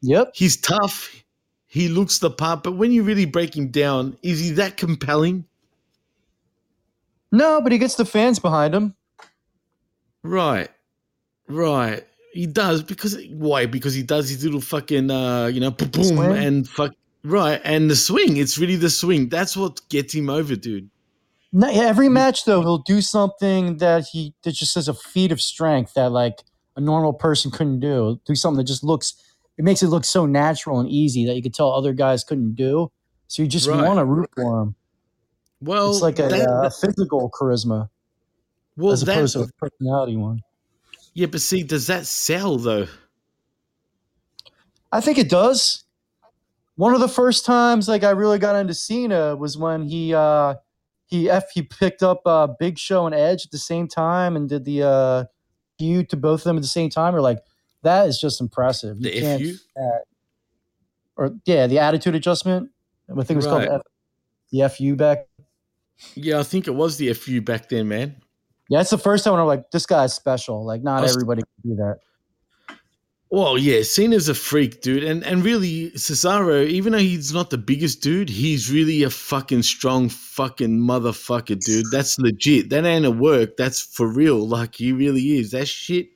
Yep. He's tough. He looks the part, but when you really break him down, is he that compelling? No, but he gets the fans behind him. Right. Right. He does because why? Because he does his little fucking uh, you know, boom boom and fuck right, and the swing. It's really the swing. That's what gets him over, dude. No, yeah, every match though, he'll do something that he that just says a feat of strength that like a normal person couldn't do. Do something that just looks it makes it look so natural and easy that you could tell other guys couldn't do. So you just Right. want to root for him. Well, it's like a, that- uh, physical charisma well, as opposed to a personality one. yeah, but see, does that sell though? I think it does. One of the first times like I really got into Cena was when he uh he f he picked up uh Big Show and Edge at the same time and did the uh feud to both of them at the same time. Or like that is just impressive. You The FU? uh, or yeah, the attitude adjustment. I think it was called the, F, the FU back. Yeah, I think it was the FU back then, man. Yeah, it's the first time when I'm like, this guy's special. Like not was- everybody can do that. Well, yeah, Cena's a freak, dude, and and really, Cesaro, even though he's not the biggest dude, he's really a fucking strong fucking motherfucker, dude. That's legit. That ain't a work. That's for real. Like he really is. That shit.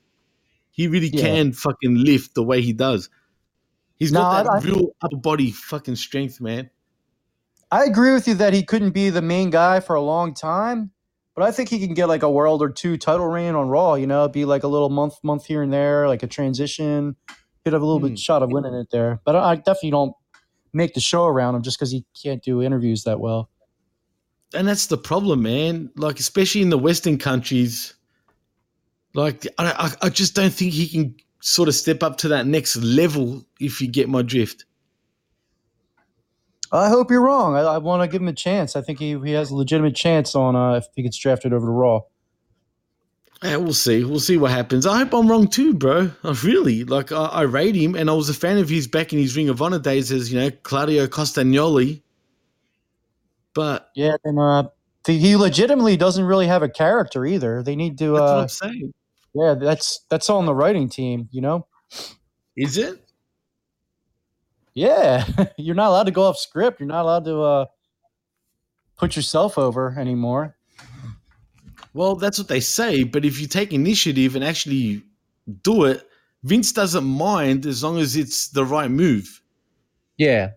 He really Yeah. can fucking lift the way he does. He's got that I- real upper body fucking strength, man. I agree with you that he couldn't be the main guy for a long time, but I think he can get like a world or two title reign on Raw. You know, be like a little month, month here and there, like a transition. He'd have a little Hmm. bit shot of winning it there, but I definitely don't make the show around him just because he can't do interviews that well. And that's the problem, man. Like especially in the Western countries, like I, I just don't think he can sort of step up to that next level. If you get my drift. I hope you're wrong. I, I want to give him a chance. I think he, he has a legitimate chance on uh, if he gets drafted over to Raw. Yeah, we'll see. We'll see what happens. I hope I'm wrong too, bro. I really like. I, I rate him, and I was a fan of his back in his Ring of Honor days as you know Claudio Castagnoli. But Yeah, and uh, the, he legitimately doesn't really have a character either. They need to. that's what Uh, I'm saying. yeah, that's that's all on the writing team. You know. Is it? Yeah, you're not allowed to go off script. You're not allowed to uh, put yourself over anymore. Well, that's what they say, but if you take initiative and actually do it, Vince doesn't mind as long as it's the right move. Yeah.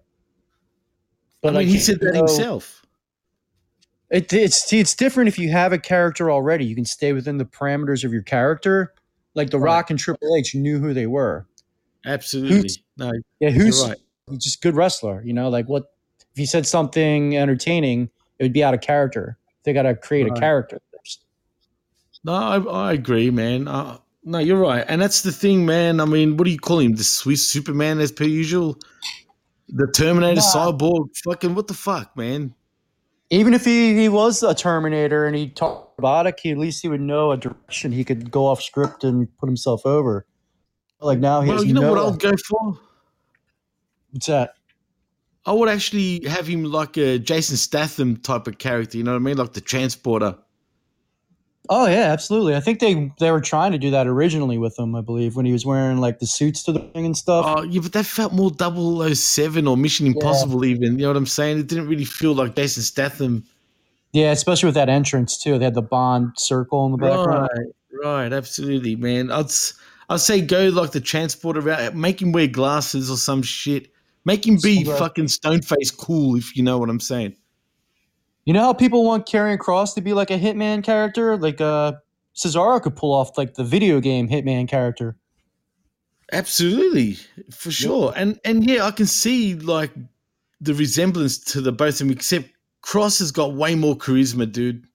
I mean, like, he said that you know, himself. It, it's it's different if you have a character already. You can stay within the parameters of your character. Like The Rock and Triple H knew who they were. Absolutely. Who's- no, Yeah, who's You're right. He's just a good wrestler. You know, like what if he said something entertaining, it would be out of character. They got to create a character first. no, I, I agree, man. Uh, no, you're right, and that's the thing, man. I mean, what do you call him? The Swiss Superman, as per usual. The Terminator, Nah. Cyborg, fucking what the fuck, man? Even if he, he was a Terminator and he talked robotic, he, at least he would know a direction he could go off script and put himself over. Like now he Well, you know no. what I'll go for? What's that? I would actually have him like a Jason Statham type of character. You know what I mean? Like the transporter. Oh yeah, absolutely. I think they they were trying to do that originally with him. I believe when he was wearing like the suits to the ring and stuff. Oh, yeah, but that felt more 007 or Mission Impossible, even. You know what I'm saying? It didn't really feel like Jason Statham. yeah, especially with that entrance too. They had the Bond circle in the background. Right, right, absolutely, man. I'd I'd say go like the transporter route. Make him wear glasses or some shit. Make him be Sunglasses. fucking stone face cool, if you know what I'm saying. You know how people want Karrion Kross to be like a Hitman character? Like uh Cesaro could pull off like the video game Hitman character. Absolutely, for sure. And and yeah, I can see like the resemblance to the both of them, except Kross has got way more charisma, dude.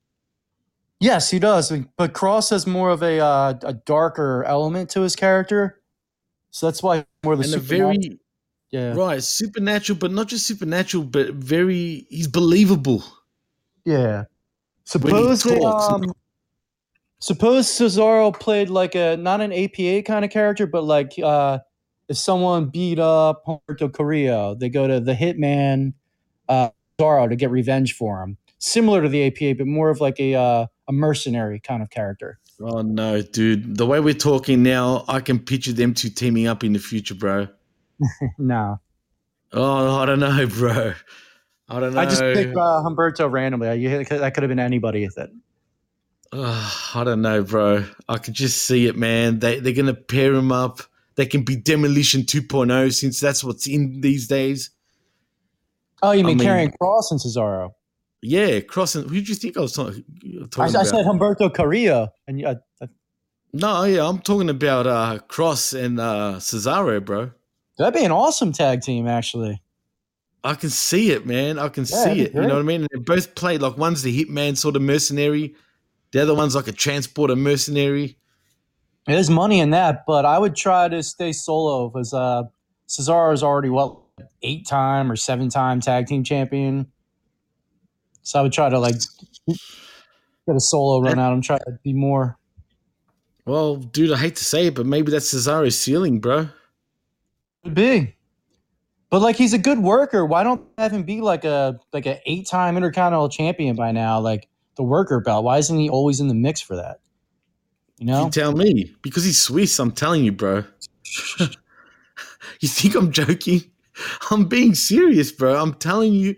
Yes, he does. But Cross has more of a uh, a darker element to his character. So that's why more of the And a very yeah. right supernatural, but not just supernatural, but very he's believable. Yeah. Suppose they, um, suppose Cesaro played like a not an APA kind of character, but like uh, if someone beat up Humberto Carrillo, they go to the Hitman uh, Cesaro to get revenge for him. Similar to the APA, but more of like a uh, a mercenary kind of character. Oh no, dude! The way we're talking now, I can picture them two teaming up in the future, bro. No, Oh, I don't know, bro. I don't know. I just picked uh, Humberto randomly. You- That could have been anybody. That Ugh, I don't know, bro. I could just see it, man. They they're gonna pair him up. They can be demolition 2.0 since that's what's in these days. oh, you mean, mean- Karrion Kross and Cesaro? Yeah, crossing. Who do you think I was talking, I, talking I about? said Humberto Carrillo, and uh, uh, no, yeah, I'm talking about uh, Kross and uh, Cesaro, bro. That'd be an awesome tag team, actually. I can see it, man. I can Yeah, see it. be You know what I mean? And they both play like one's the hitman sort of mercenary, the other one's like a transporter mercenary. There's money in that, but I would try to stay solo because uh, Cesaro is already what eight time or seven time tag team champion. So I would try to like get a solo run out and try to be more. Well, dude, I hate to say it, but maybe that's Cesaro's ceiling, bro. Could be, but like he's a good worker. Why don't they have him be like a like a eight time intercontinental champion by now? Like the worker belt. Why isn't he always in the mix for that? You know, You tell me. Because he's Swiss, I'm telling you, bro. you think I'm joking? I'm being serious, bro. I'm telling you.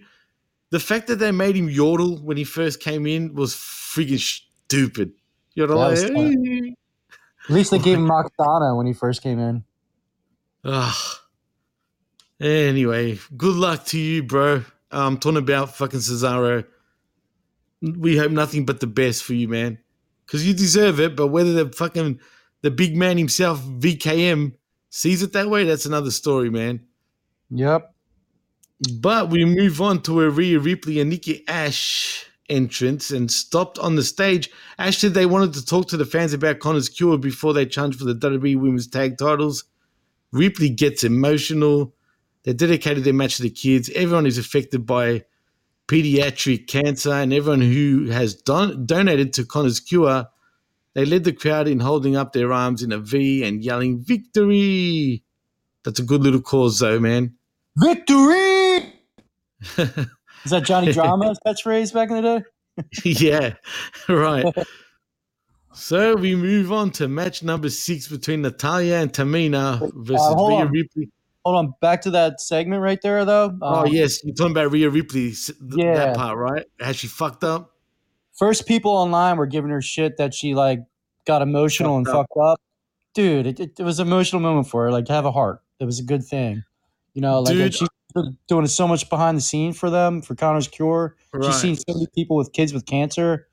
The fact that they made him yodel when he first came in was freaking stupid. Was like, at least they gave him Aksana when he first came in. Ugh. Anyway, good luck to you, bro. I'm talking about fucking Cesaro. We hope nothing but the best for you, man. Because you deserve it, but whether the fucking the big man himself, VKM, sees it that way, that's another story, man. Yep. But we move on to a Rhea Ripley and Nikki Ash entrance and stopped on the stage. Ash said they wanted to talk to the fans about Connor's cure before they challenge for the WWE Women's Tag titles. Ripley gets emotional. They dedicated their match to the kids. Everyone is affected by pediatric cancer, and everyone who has don- donated to Connor's cure. They led the crowd in holding up their arms in a V and yelling "Victory!" That's a good little cause, though, man. Victory! Is that Johnny Drama's catchphrase back in the day? yeah, right. So we move on to match number six between Natalya and Tamina versus Uh, hold Rhea on. Ripley. hold on. Back to that segment right there, though. Oh Um, yes, you're talking about Rhea Ripley. th- Yeah. that part, right? How she fucked up. First, people online were giving her shit that she like got emotional and Fucked up. fucked up. Dude, it, it, it was an emotional moment for her. Like, to have a heart. It was a good thing. You know, like Dude, she's doing so much behind the scene for them for Connor's Cure. Right. She's seen so many people with kids with cancer.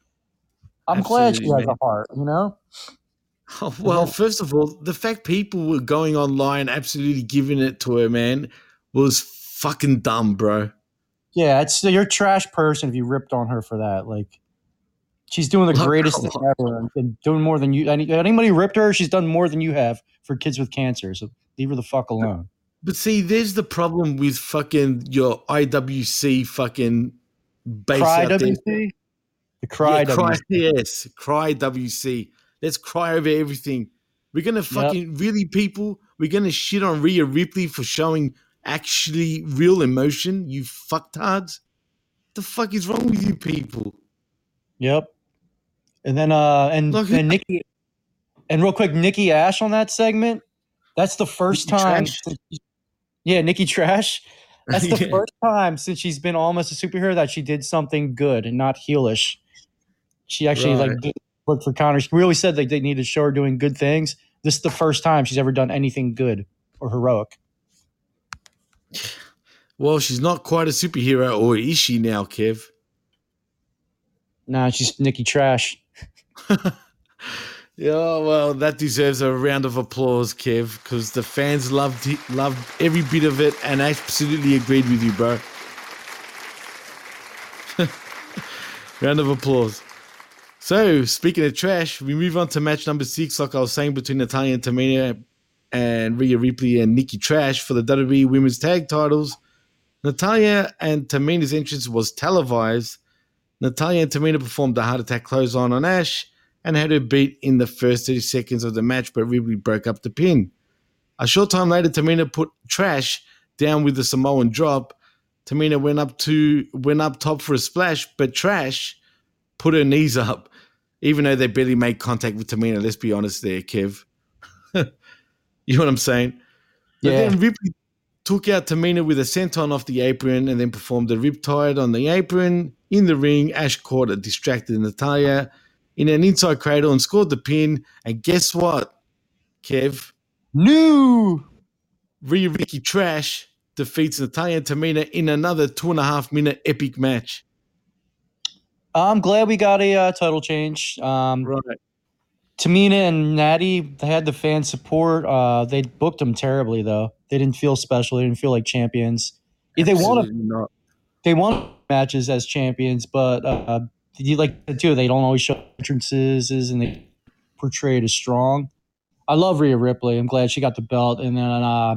I'm glad she has man. a heart. You know. Oh, well, then- first of all, the fact people were going online absolutely giving it to her, man, was fucking dumb, bro. Yeah, it's you're a trash person if you ripped on her for that. Like, she's doing the greatest thing ever and- and doing more than you. Any, anybody ripped her, she's done more than you have for kids with cancer. So leave her the fuck alone. But see, there's the problem with fucking your IWC fucking base Cry out there. WC. The cry yeah, cry, yes, cry WC. Let's cry over everything. We're gonna fucking really people. We're gonna shit on Rhea Ripley for showing actually real emotion. You fucktards. The fuck is wrong with you people? Yep. And then uh and Look, and Nikki and real quick, Nikki Ash on that segment. That's the first Nikki time. Since yeah, Nikki Trash. That's the Yeah. first time since she's been almost a superhero that she did something good and not heelish. She actually like Right. did work for Connor. We always said like they needed to show her doing good things. This is the first time she's ever done anything good or heroic. Well, she's not quite a superhero, or is she now, Kev? Nah, she's Nikki Trash. Yeah, well, that deserves a round of applause, Kev, because the fans loved loved every bit of it and absolutely agreed with you, bro. round of applause. So, speaking of trash, we move on to match number six, like I was saying, between Natalya and Tamina and Rhea Ripley and Nikki Trash for the WWE Women's Tag Titles. Natalya and Tamina's entrance was televised. Natalya and Tamina performed a heart attack clothesline on Ash and had her beat in the first 30 seconds of the match, but Ripley broke up the pin. A short time later, Tamina put Trash down with the Samoan drop. Tamina went up to went up top for a splash, but Trash put her knees up, even though they barely made contact with Tamina. Let's be honest, there, Kev. you know what I'm saying? But Yeah. then Ripley took out Tamina with a senton off the apron and then performed a riptide on the apron. In the ring, Ash caught a distracted Natalya in an inside cradle and scored the pin. And guess what, Kev? New. Rhea Ricky Trash defeats Natalya and Tamina in another two and a half minute epic match. I'm glad we got a uh, title change. Um, Right. Tamina and Natty, they had the fan support. Uh, they booked them terribly, though. They didn't feel special. They didn't feel like champions. Yeah, They not. they won matches as champions, but uh, you like two. They don't always show entrances, and they portray it as strong. I love Rhea Ripley. I'm glad she got the belt. And then uh,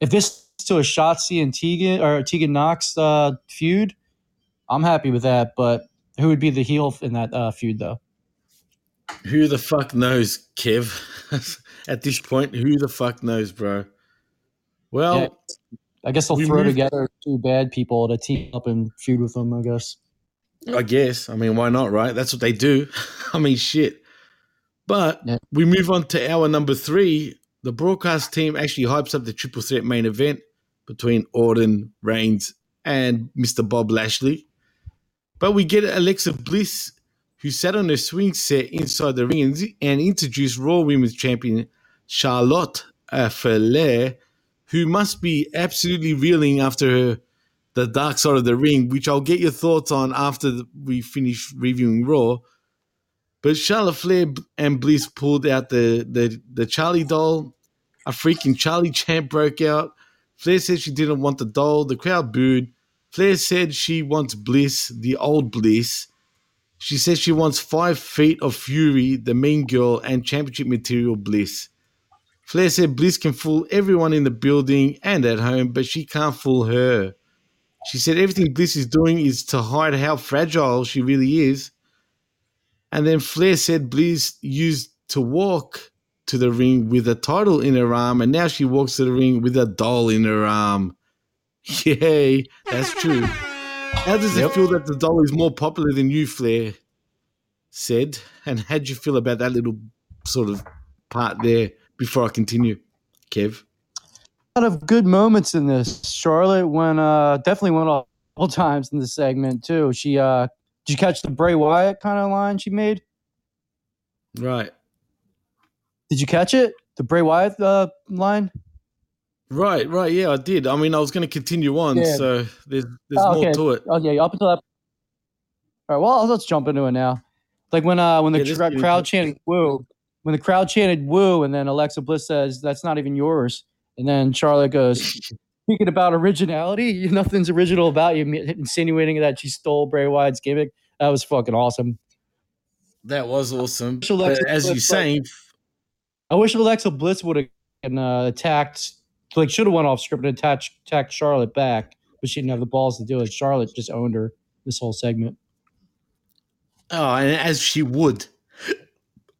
if this to a Shotzi and Tegan or Tegan Nox uh, feud, I'm happy with that. But who would be the heel in that uh, feud, though? Who the fuck knows, Kev? At this point, who the fuck knows, bro? Well, Yeah. I guess they'll throw together two bad people to team up and feud with them. I guess. I guess. I mean, why not, right? That's what they do. I mean, shit. But Yeah. we move on to our number three. The broadcast team actually hypes up the triple threat main event between Orton, Reigns, and Mr. Bob Lashley. But we get Alexa Bliss, who sat on a swing set inside the ring and, introduced Raw Women's Champion Charlotte Flair, who must be absolutely reeling after her the dark side of the ring, which I'll get your thoughts on after we finish reviewing Raw. But Charlotte Flair and Bliss pulled out the, the, the Charlie doll. A freaking Charlie chant broke out. Flair said she didn't want the doll. The crowd booed. Flair said she wants Bliss, the old Bliss. She says she wants five feet of fury, the mean girl, and championship material Bliss. Flair said Bliss can fool everyone in the building and at home, but she can't fool her. She said everything Bliss is doing is to hide how fragile she really is. And then Flair said Bliss used to walk to the ring with a title in her arm, and now she walks to the ring with a doll in her arm. Yay, that's true. How does it feel that the doll is more popular than you, Flair? Said. And how'd you feel about that little sort of part there before I continue, Kev? A lot of good moments in this. Charlotte went uh definitely went a all times in the segment too. She uh did you catch the Bray Wyatt kind of line she made? Right. Did you catch it? The Bray Wyatt uh, line? Right, right. Yeah, I did. I mean, I was going to continue on, Yeah. so there's there's Oh, more to it. Okay, up until that. All right, well, let's jump into it now. Like when uh when the Yeah, let's cra- get into crowd chanted "woo," when the crowd chanted "woo," and then Alexa Bliss says, "That's not even yours," and then Charlotte goes, "Speaking about originality, nothing's original about you," insinuating that she stole Bray Wyatt's gimmick. That was fucking awesome. That was awesome. Alexa as Bliss, like- saying, I wish Alexa Bliss would have uh, attacked, like, should have went off script and attacked, attacked Charlotte back, but she didn't have the balls to do it. Charlotte just owned her this whole segment. oh, and as she would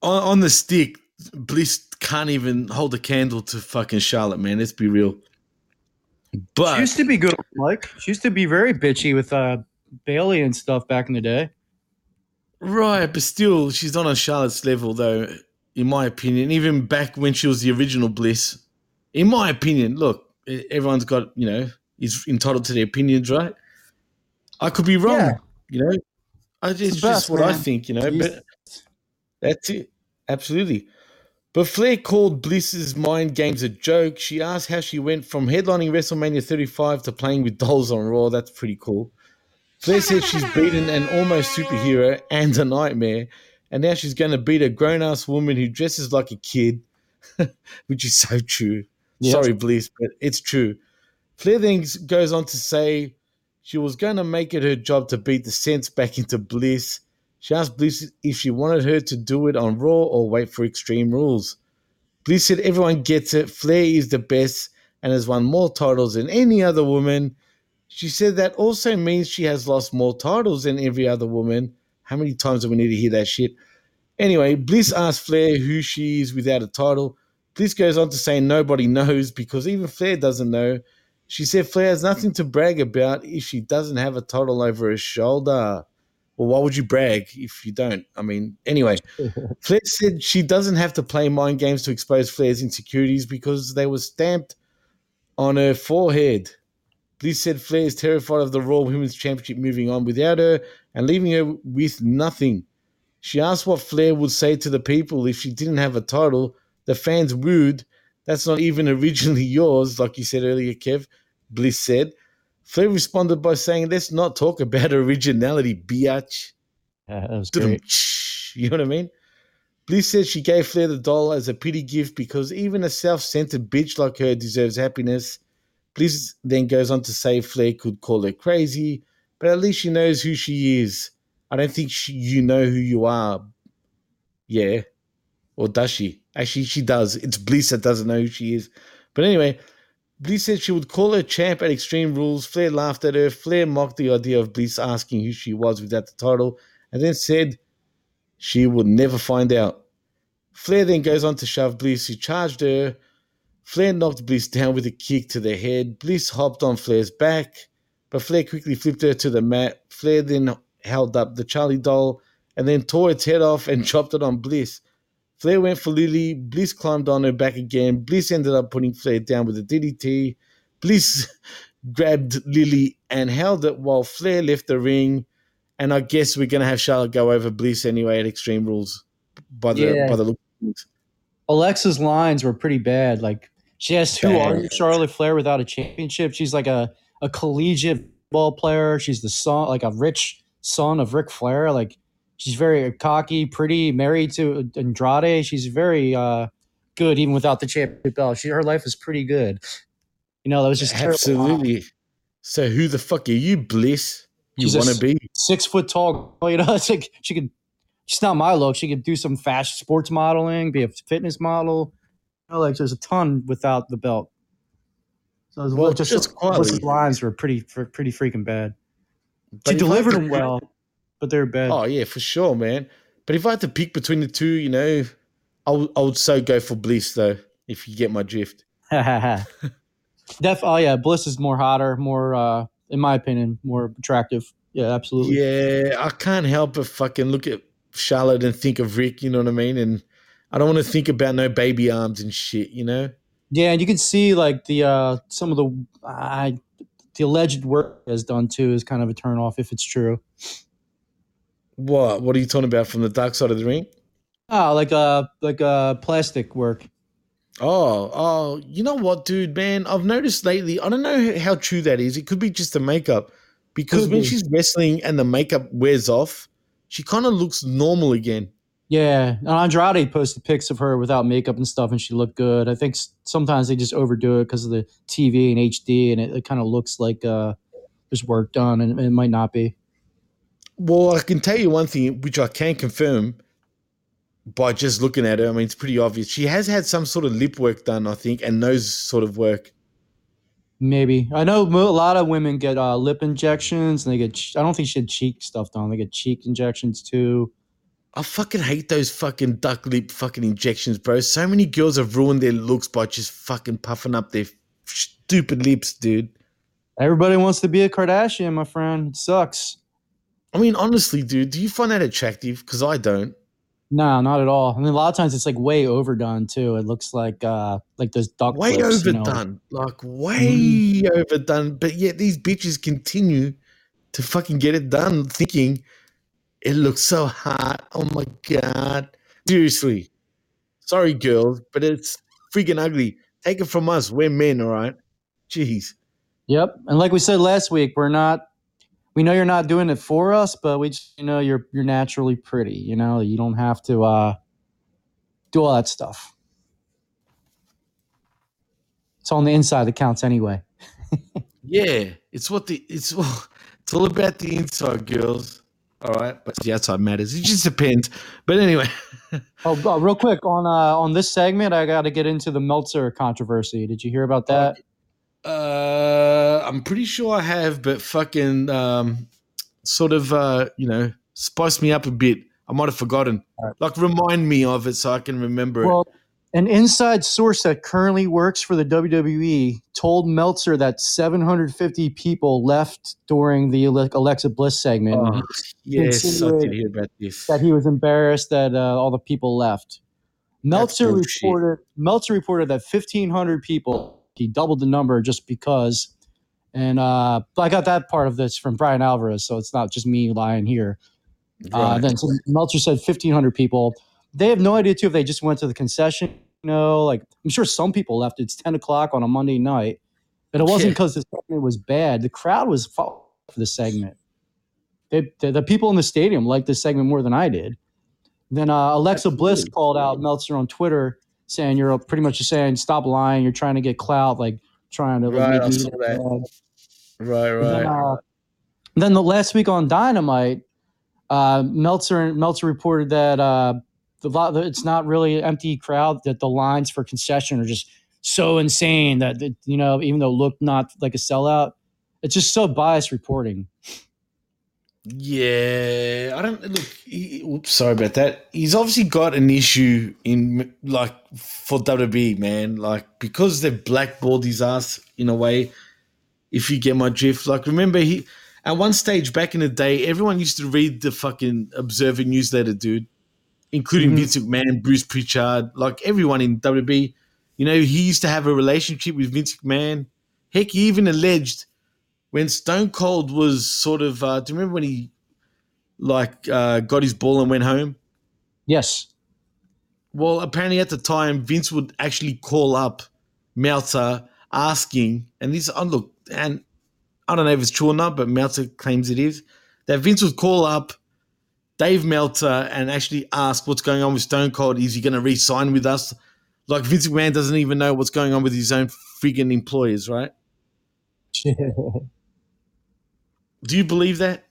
on, on the stick, Bliss can't even hold a candle to fucking Charlotte, man. Let's be real. She used to be good, Mike. She used to be very bitchy with uh, Bayley and stuff back in the day. Right, but still, she's not on Charlotte's level, though, in my opinion. Even back when she was the original Bliss, in my opinion, look, everyone's got, you know, is entitled to their opinions, right? I could be wrong, Yeah. you know. I, it's the just best, what I think, you know. Jeez. But that's it, absolutely. But Flair called Bliss's mind games a joke. She asked how she went from headlining WrestleMania 35 to playing with dolls on Raw. That's pretty cool. Flair said she's beaten an almost superhero and a nightmare, and now she's going to beat a grown ass woman who dresses like a kid, which is so true. Yes. Sorry, Bliss, but it's true. Flair then goes on to say she was going to make it her job to beat the sense back into Bliss. She asked Bliss if she wanted her to do it on Raw or wait for Extreme Rules. Bliss said everyone gets it. Flair is the best and has won more titles than any other woman. She said that also means she has lost more titles than every other woman. How many times do we need to hear that shit? Anyway, Bliss asked Flair who she is without a title. Bliss goes on to say nobody knows because even Flair doesn't know. She said Flair has nothing to brag about if she doesn't have a title over her shoulder. Well, why would you brag if you don't? I mean, anyway, Flair said she doesn't have to play mind games to expose Flair's insecurities because they were stamped on her forehead. Bliss said Flair is terrified of the Raw Women's Championship moving on without her and leaving her with nothing. She asked what Flair would say to the people if she didn't have a title. The fans wooed. That's not even originally yours, like you said earlier, Kev. Bliss said. Flair responded by saying, Let's not talk about originality, biatch. Yeah, that was great. You know what I mean? Bliss said she gave Flair the doll as a pity gift because even a self centered bitch like her deserves happiness. Bliss then goes on to say Flair could call her crazy, but at least she knows who she is. I don't think she, you know who you are. Yeah. Or does she? Actually, she does. It's Bliss that doesn't know who she is. But anyway, Bliss said she would call her champ at Extreme Rules. Flair laughed at her. Flair mocked the idea of Bliss asking who she was without the title and then said she would never find out. Flair then goes on to shove Bliss, who charged her. Flair knocked Bliss down with a kick to the head. Bliss hopped on Flair's back, but Flair quickly flipped her to the mat. Flair then held up the Charlie doll and then tore its head off and chopped it on Bliss. Flair went for Lilly. Bliss climbed on her back again. Bliss ended up putting Flair down with a DDT. Bliss grabbed Lilly and held it while Flair left the ring. And I guess we're gonna have Charlotte go over Bliss anyway at Extreme Rules by the Yeah. by the look. Alexa's lines were pretty bad. Like she asked, "Who are you, Charlotte Flair, without a championship?" She's like a a collegiate ball player. She's the son, like a rich son of Ric Flair. Like she's very cocky, pretty, married to Andrade. She's very uh, good even without the championship belt. She her life is pretty good. You know, that was just. Absolutely. So who the fuck are you, Bliss? You want to be? Six foot tall. You know, it's like she could. She's not my look. She could do some fashion, sports modeling, be a fitness model. You know, like there's a ton without the belt. So was Well, just, just. Bliss's lines were pretty, pretty freaking bad. But she delivered them well, but they're bad. Oh yeah, for sure, man. But if I had to pick between the two, you know, I would I would so go for Bliss though. If you get my drift. Def. Oh yeah, Bliss is more hotter, more, uh, in my opinion, more attractive. Yeah, absolutely. Yeah, I can't help but fucking look at Charlotte and think of Ric. You know what I mean? And I don't want to think about no baby arms and shit. You know? Yeah, and you can see like the uh some of the uh, the alleged work has done too is kind of a turn off if it's true. What? What are you talking about from the dark side of the ring? Oh, like uh like uh plastic work. Oh, oh, you know what, dude, man? I've noticed lately. I don't know how true that is. It could be just the makeup, because Could when be. she's wrestling and the makeup wears off, she kind of looks normal again. Yeah, and Andrade posted pics of her without makeup and stuff, and she looked good. I think sometimes they just overdo it because of the TV and HD, and it, it kind of looks like uh, there's work done, and it might not be. Well, I can tell you one thing, which I can confirm by just looking at her. I mean, it's pretty obvious. She has had some sort of lip work done, I think, and nose sort of work. Maybe I know a lot of women get uh, lip injections, and they get. I don't think she had cheek stuff done. They get cheek injections too. I fucking hate those fucking duck lip fucking injections, bro. So many girls have ruined their looks by just fucking puffing up their stupid lips, dude. Everybody wants to be a Kardashian, my friend. It sucks. I mean, honestly, dude, do you find that attractive? Because I don't. No, not at all. And then a lot of times it's like way overdone too. It looks like uh like those duck Way lips, you know. overdone. Like, way overdone. But yet these bitches continue to fucking get it done thinking it looks so hot. Oh my God. Seriously. Sorry, girls, but it's freaking ugly. Take it from us. We're men, all right? Jeez. Yep. And like we said last week, we're not we know you're not doing it for us, but we just you know you're you're naturally pretty, you know, you don't have to uh do all that stuff. It's on the inside that counts anyway. Yeah, it's what the it's it's all about the inside, girls. All right, but the outside matters. It just depends. But anyway, Oh, but real quick on uh on this segment, I got to get into the Meltzer controversy. Did you hear about that? Uh, I'm pretty sure I have, but fucking um, sort of uh, you know, spice me up a bit. I might have forgotten. Like remind me of it so I can remember it. Well, an inside source that currently works for the WWE told Meltzer that 750 people left during the Alexa Bliss segment. Oh, yes, I did hear about this. that he was embarrassed that uh, all the people left. Meltzer reported Meltzer reported that 1,500 people. He doubled the number just because. And uh, I got that part of this from Bryan Alvarez, so it's not just me lying here. Uh, then so Meltzer said 1,500 people. They have no idea too if they just went to the concession. You know, like I'm sure some people left. It's 10 o'clock on a Monday night, but it wasn't because the segment was bad. The crowd was for the segment. They, the, the people in the stadium liked this segment more than I did. Then uh, Alexa Bliss called out Meltzer on Twitter saying you're pretty much just saying stop lying. You're trying to get clout, like trying to like, Right, make I me saw look that. right, And Then, right. uh, then the last week on Dynamite, uh, Meltzer Meltzer reported that uh, the lot it's not really an empty crowd. That the lines for concession are just so insane that, that you know even though it looked not like a sellout, it's just so biased reporting. Yeah, I don't look. He, oops, sorry about that. He's obviously got an issue in like for WWE, man. Like because they've blackballed his ass in a way. If you get my drift, like remember he at one stage back in the day, everyone used to read the fucking Observer newsletter, dude, including Mhm. Vince McMahon, Bruce Pritchard, like everyone in WWE. You know, he used to have a relationship with Vince McMahon. Heck, he even alleged when Stone Cold was sort of. Uh, do you remember when he like uh, got his ball and went home? Yes, Well, apparently at the time, Vince would actually call up Meltzer asking, and this, oh, look, and I don't know if it's true or not, but Meltzer claims it is, that Vince would call up Dave Meltzer and actually ask what's going on with Stone Cold. Is he going to re sign with us? Like Vince McMahon doesn't even know what's going on with his own friggin' employers, right? Do you believe that?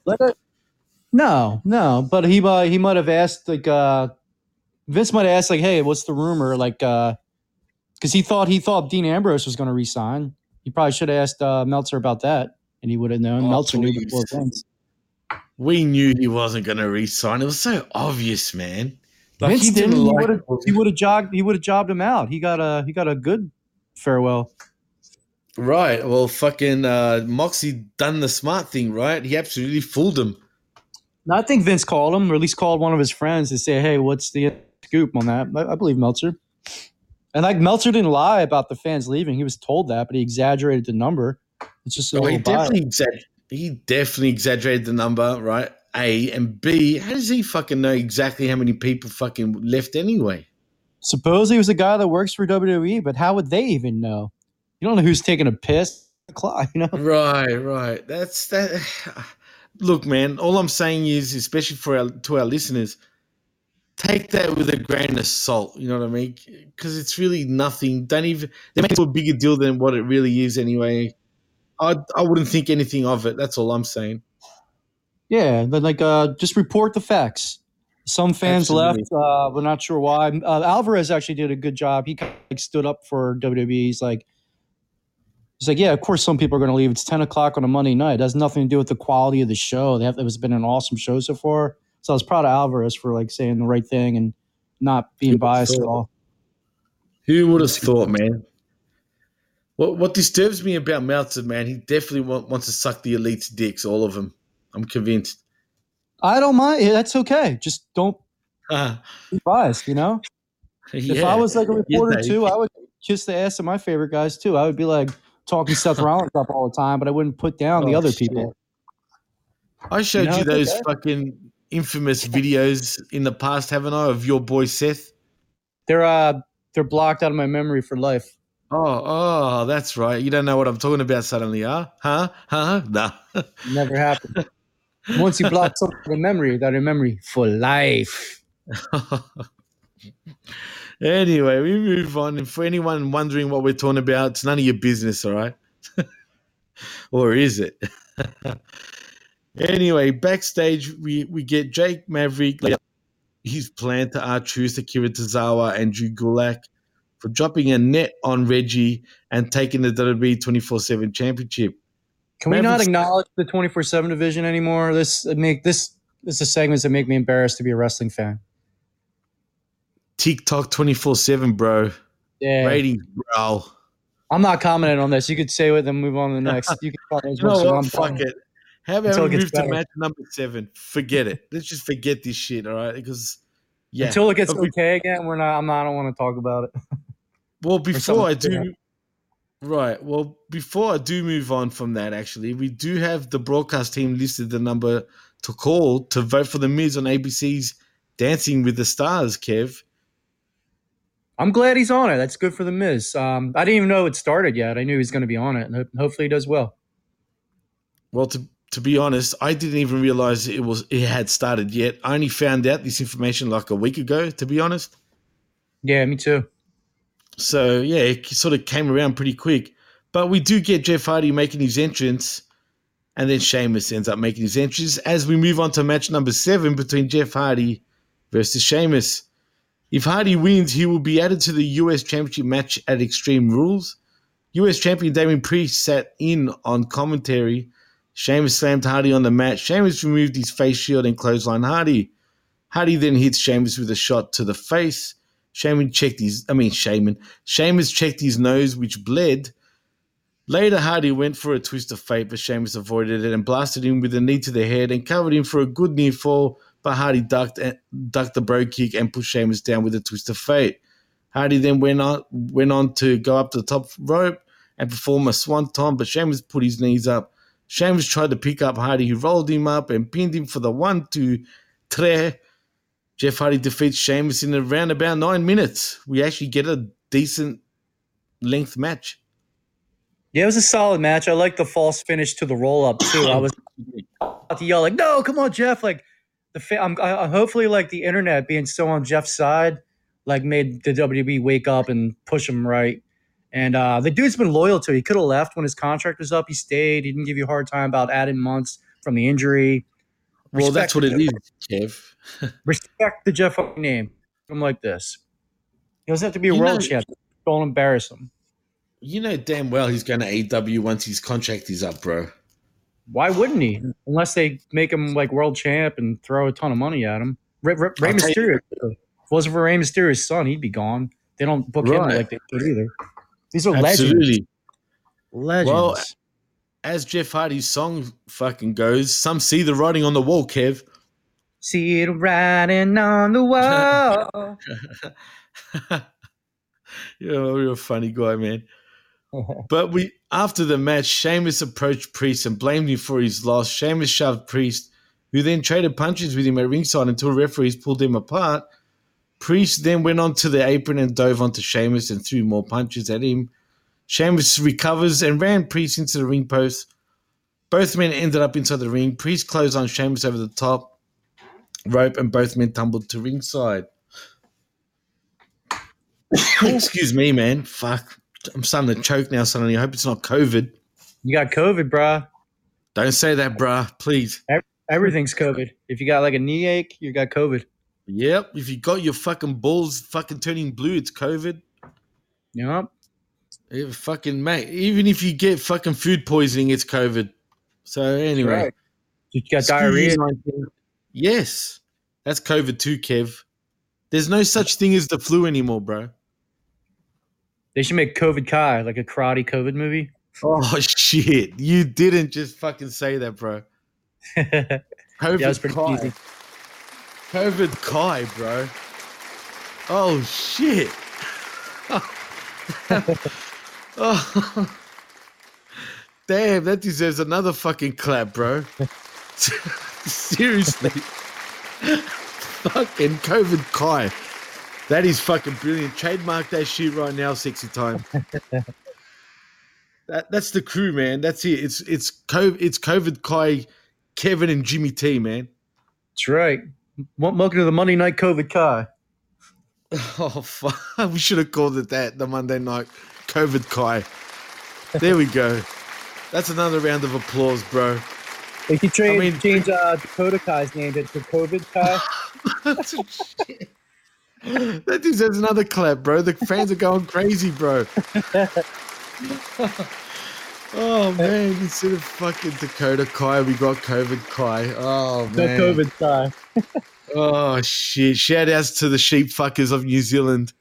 no, no, but he uh, he might have asked like uh, Vince might have asked like, hey, what's the rumor? Like, because he thought he thought Dean Ambrose was going to resign. He probably should have asked uh, Meltzer about that, and he would have known. Oh, Meltzer knew before Vince. We knew he wasn't going to re-sign. It was so obvious, man. Like, Vince he didn't. didn't like-. He would have jogged. He would have jobbed him out. He got a. He got a good farewell. Right. Well, fucking uh, Moxie done the smart thing, right? He absolutely fooled him. No, I think Vince called him, or at least called one of his friends to say, "Hey, what's the scoop on that?" I, I believe Meltzer. And like Meltzer didn't lie about the fans leaving. He was told that, but he exaggerated the number. It's just a Oh, he definitely exa- he definitely exaggerated the number, right? A and B. How does he fucking know exactly how many people fucking left anyway? Suppose he was a guy that works for WWE, but how would they even know? You don't know who's taking a piss. Clock, you know. Right, right. That's that. Look, man. All I'm saying is, especially for our to our listeners, take that with a grain of salt. You know what I mean? Because it's really nothing. Don't even they make it a bigger deal than what it really is anyway. I I wouldn't think anything of it. That's all I'm saying. Yeah, but like, uh, just report the facts. Some fans Absolutely. left. Uh, we're not sure why. Uh, Alvarez actually did a good job. He kind of like stood up for WWE. He's like, he's like, yeah, of course, some people are going to leave. It's ten o'clock on a Monday night. It has nothing to do with the quality of the show. They have, it's been an awesome show so far. So I was proud of Alvarez for like saying the right thing and not being Who biased at all. Who would have thought, man? What what disturbs me about Meltzer, man? He definitely want, wants to suck the elite's dicks, all of them. I'm convinced. I don't mind. Yeah, That's okay. Just don't Ah, be biased. You know. If. I was like a reporter Dave. too, I would kiss the ass of my favorite guys too. I would be like talking Seth Rollins up all the time, but I wouldn't put down the Oh, other shit. people. I showed know, you those okay. fucking infamous videos in the past, haven't I, of your boy Seth? They're uh they're blocked out of my memory for life. Oh, oh, that's right. You don't know what I'm talking about suddenly, huh? Huh? Huh? Nah. Never happened. Once you block something from memory, that in memory for life. anyway, we move on. And for anyone wondering what we're talking about, it's none of your business, all right? or is it? anyway, backstage, we, we get Drake Maverick, like, his plan to R-Truth, Akira Tozawa, and Drew Gulak for dropping a net on Reggie and taking the WWE 24-7 championship. Can we not acknowledge the twenty four seven division anymore? This it make this this is segments that make me embarrassed to be a wrestling fan. TikTok 24-7, bro. Yeah. Ratings, bro. I'm not commenting on this. You could say it and move on to the next. You can comment as You know much as what? I'm Fuck it. How about we move to match number seven? Forget it. Let's just forget this shit, all right? Because yeah. Until it gets But okay again, we're not. I'm not. I don't want to talk about it. well, before I do, right? Well, before I do move on from that, actually, we do have the broadcast team listed the number to call to vote for the Miz on ABC's Dancing with the Stars. Kev, I'm glad he's on it. That's good for the Miz. Um, I didn't even know it started yet. I knew he was going to be on it, and ho- hopefully he does well. well, to to be honest, I didn't even realize it was it had started yet. I only found out this information like a week ago. To be honest. Yeah, me too. So yeah, it sort of came around pretty quick. But we do get Jeff Hardy making his entrance, and then Sheamus ends up making his entrance as we move on to match number seven between Jeff Hardy versus Sheamus. If Hardy wins, he will be added to the US Championship match at Extreme Rules. US Champion Damien Priest sat in on commentary. Sheamus slammed Hardy on the mat. Sheamus removed his face shield and clothesline Hardy. Hardy then hits Sheamus with a shot to the face. Shaman checked his, I mean, Shaman. Sheamus checked his nose, which bled. Later, Hardy went for a twist of fate, but Sheamus avoided it and blasted him with a knee to the head and covered him for a good near fall. But Hardy ducked and ducked the bro kick and pushed Sheamus down with a twist of fate. Hardy then went on went on to go up to the top rope and perform a swanton, but Sheamus put his knees up. Sheamus tried to pick up Hardy, who rolled him up and pinned him for the one, two, three. Jeff Hardy defeats Sheamus in around about nine minutes. We actually get a decent length match. Yeah, it was a solid match. I like the false finish to the roll up too. I was about to yell like, "No, come on, Jeff!" Like the fa- I'm, I, hopefully like the internet being so on Jeff's side, like made the WWE wake up and push him right. And uh, the dude's been loyal to. it. He could have left when his contract was up. He stayed. He didn't give you a hard time about adding months from the injury. Well, that's what it is, Kev. Respect the Jeff name. I'm like this. He doesn't have to be a You world know- champion. Don't embarrass him. You know damn well he's going to AEW once his contract is up, bro. Why wouldn't he? Unless they make him like world champ and throw a ton of money at him. Rey, Rey, Rey I'll you- Mysterio. If it wasn't for Rey Mysterio's son, he'd be gone. They don't book him like they should either. These are legends. Absolutely. Legends. Well, As Jeff Hardy's song fucking goes, some see the writing on the wall, Kev. See it writing on the wall. You're, you're a funny guy, man. but we after the match, Sheamus approached Priest and blamed him for his loss. Sheamus shoved Priest, who then traded punches with him at ringside until referees pulled them apart. Priest then went onto the apron and dove onto Sheamus and threw more punches at him. Sheamus recovers and ran Priest into the ring post. Both men ended up inside the ring. Priest closed on Sheamus over the top rope, and both men tumbled to ringside. Excuse me, man. Fuck. I'm starting to choke now suddenly. I hope it's not COVID. You got COVID, bruh. Don't say that, bruh. Please. Everything's COVID. If you got like a knee ache, you got COVID. Yep. If you got your fucking balls fucking turning blue, it's COVID. Yep. Yeah, fucking mate. Even if you get fucking food poisoning, it's COVID. So anyway, right. You got Screw diarrhea. you, 19. Yes, that's COVID too, Kev. There's no such thing as the flu anymore, bro. They should make COVID Kai, like a karate COVID movie. Oh shit! You didn't just fucking say that, bro. COVID pretty Kai. easy. COVID Kai, bro. Oh shit. oh. Damn, that deserves another fucking clap, bro. Seriously. fucking COVID Kai. That is fucking brilliant. Trademark that shit right now, sexy time. that that's the crew, man. That's it. It's it's COVID, it's COVID Kai, Kevin and Jimmy T, man. That's right. Wel- Welcome to the Monday Night COVID Kai. Oh fuck! We should have called it that. The Monday night COVID Kai. There we go. That's another round of applause, bro. They could change, mean- change uh, Dakota Kai's name to to COVID Kai. That deserves another clap, bro. The fans are going crazy, bro. oh man! Instead of fucking Dakota Kai, we got COVID Kai. Oh man! COVID Kai. Oh shit! Shout outs to the sheep fuckers of New Zealand.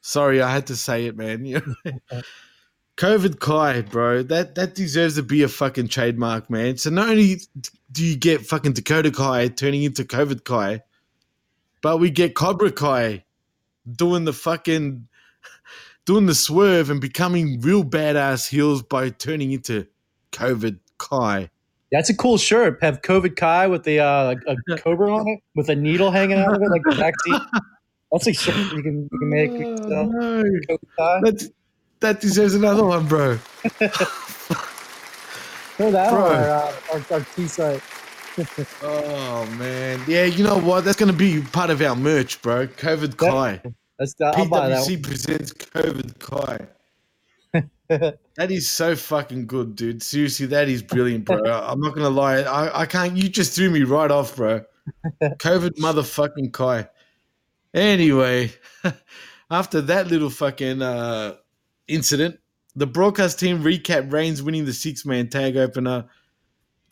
Sorry, I had to say it, man. COVID Kai, bro. That that deserves to be a fucking trademark, man. So not only do you get fucking Dakota Kai turning into COVID Kai, but we get Cobra Kai doing the fucking doing the swerve and becoming real badass heels by turning into COVID Kai. That's a cool shirt. Have COVID Kai with the uh, like a cobra on it with a needle hanging out of it, like the vaccine. That's a shirt you can you can make. Oh, yourself. no. COVID Kai. That, that deserves another one, bro. Throw that Bro. on our, uh, our, our T site. Oh man, yeah. You know what? That's gonna be part of our merch, bro. COVID Kai. That's that. PwC presents COVID Kai. that is so fucking good, dude. Seriously, that is brilliant, bro. I'm not gonna lie. I, I can't. You just threw me right off, bro. COVID motherfucking Kai. Anyway, after that little fucking uh, incident, the broadcast team recap Reigns winning the six man tag opener.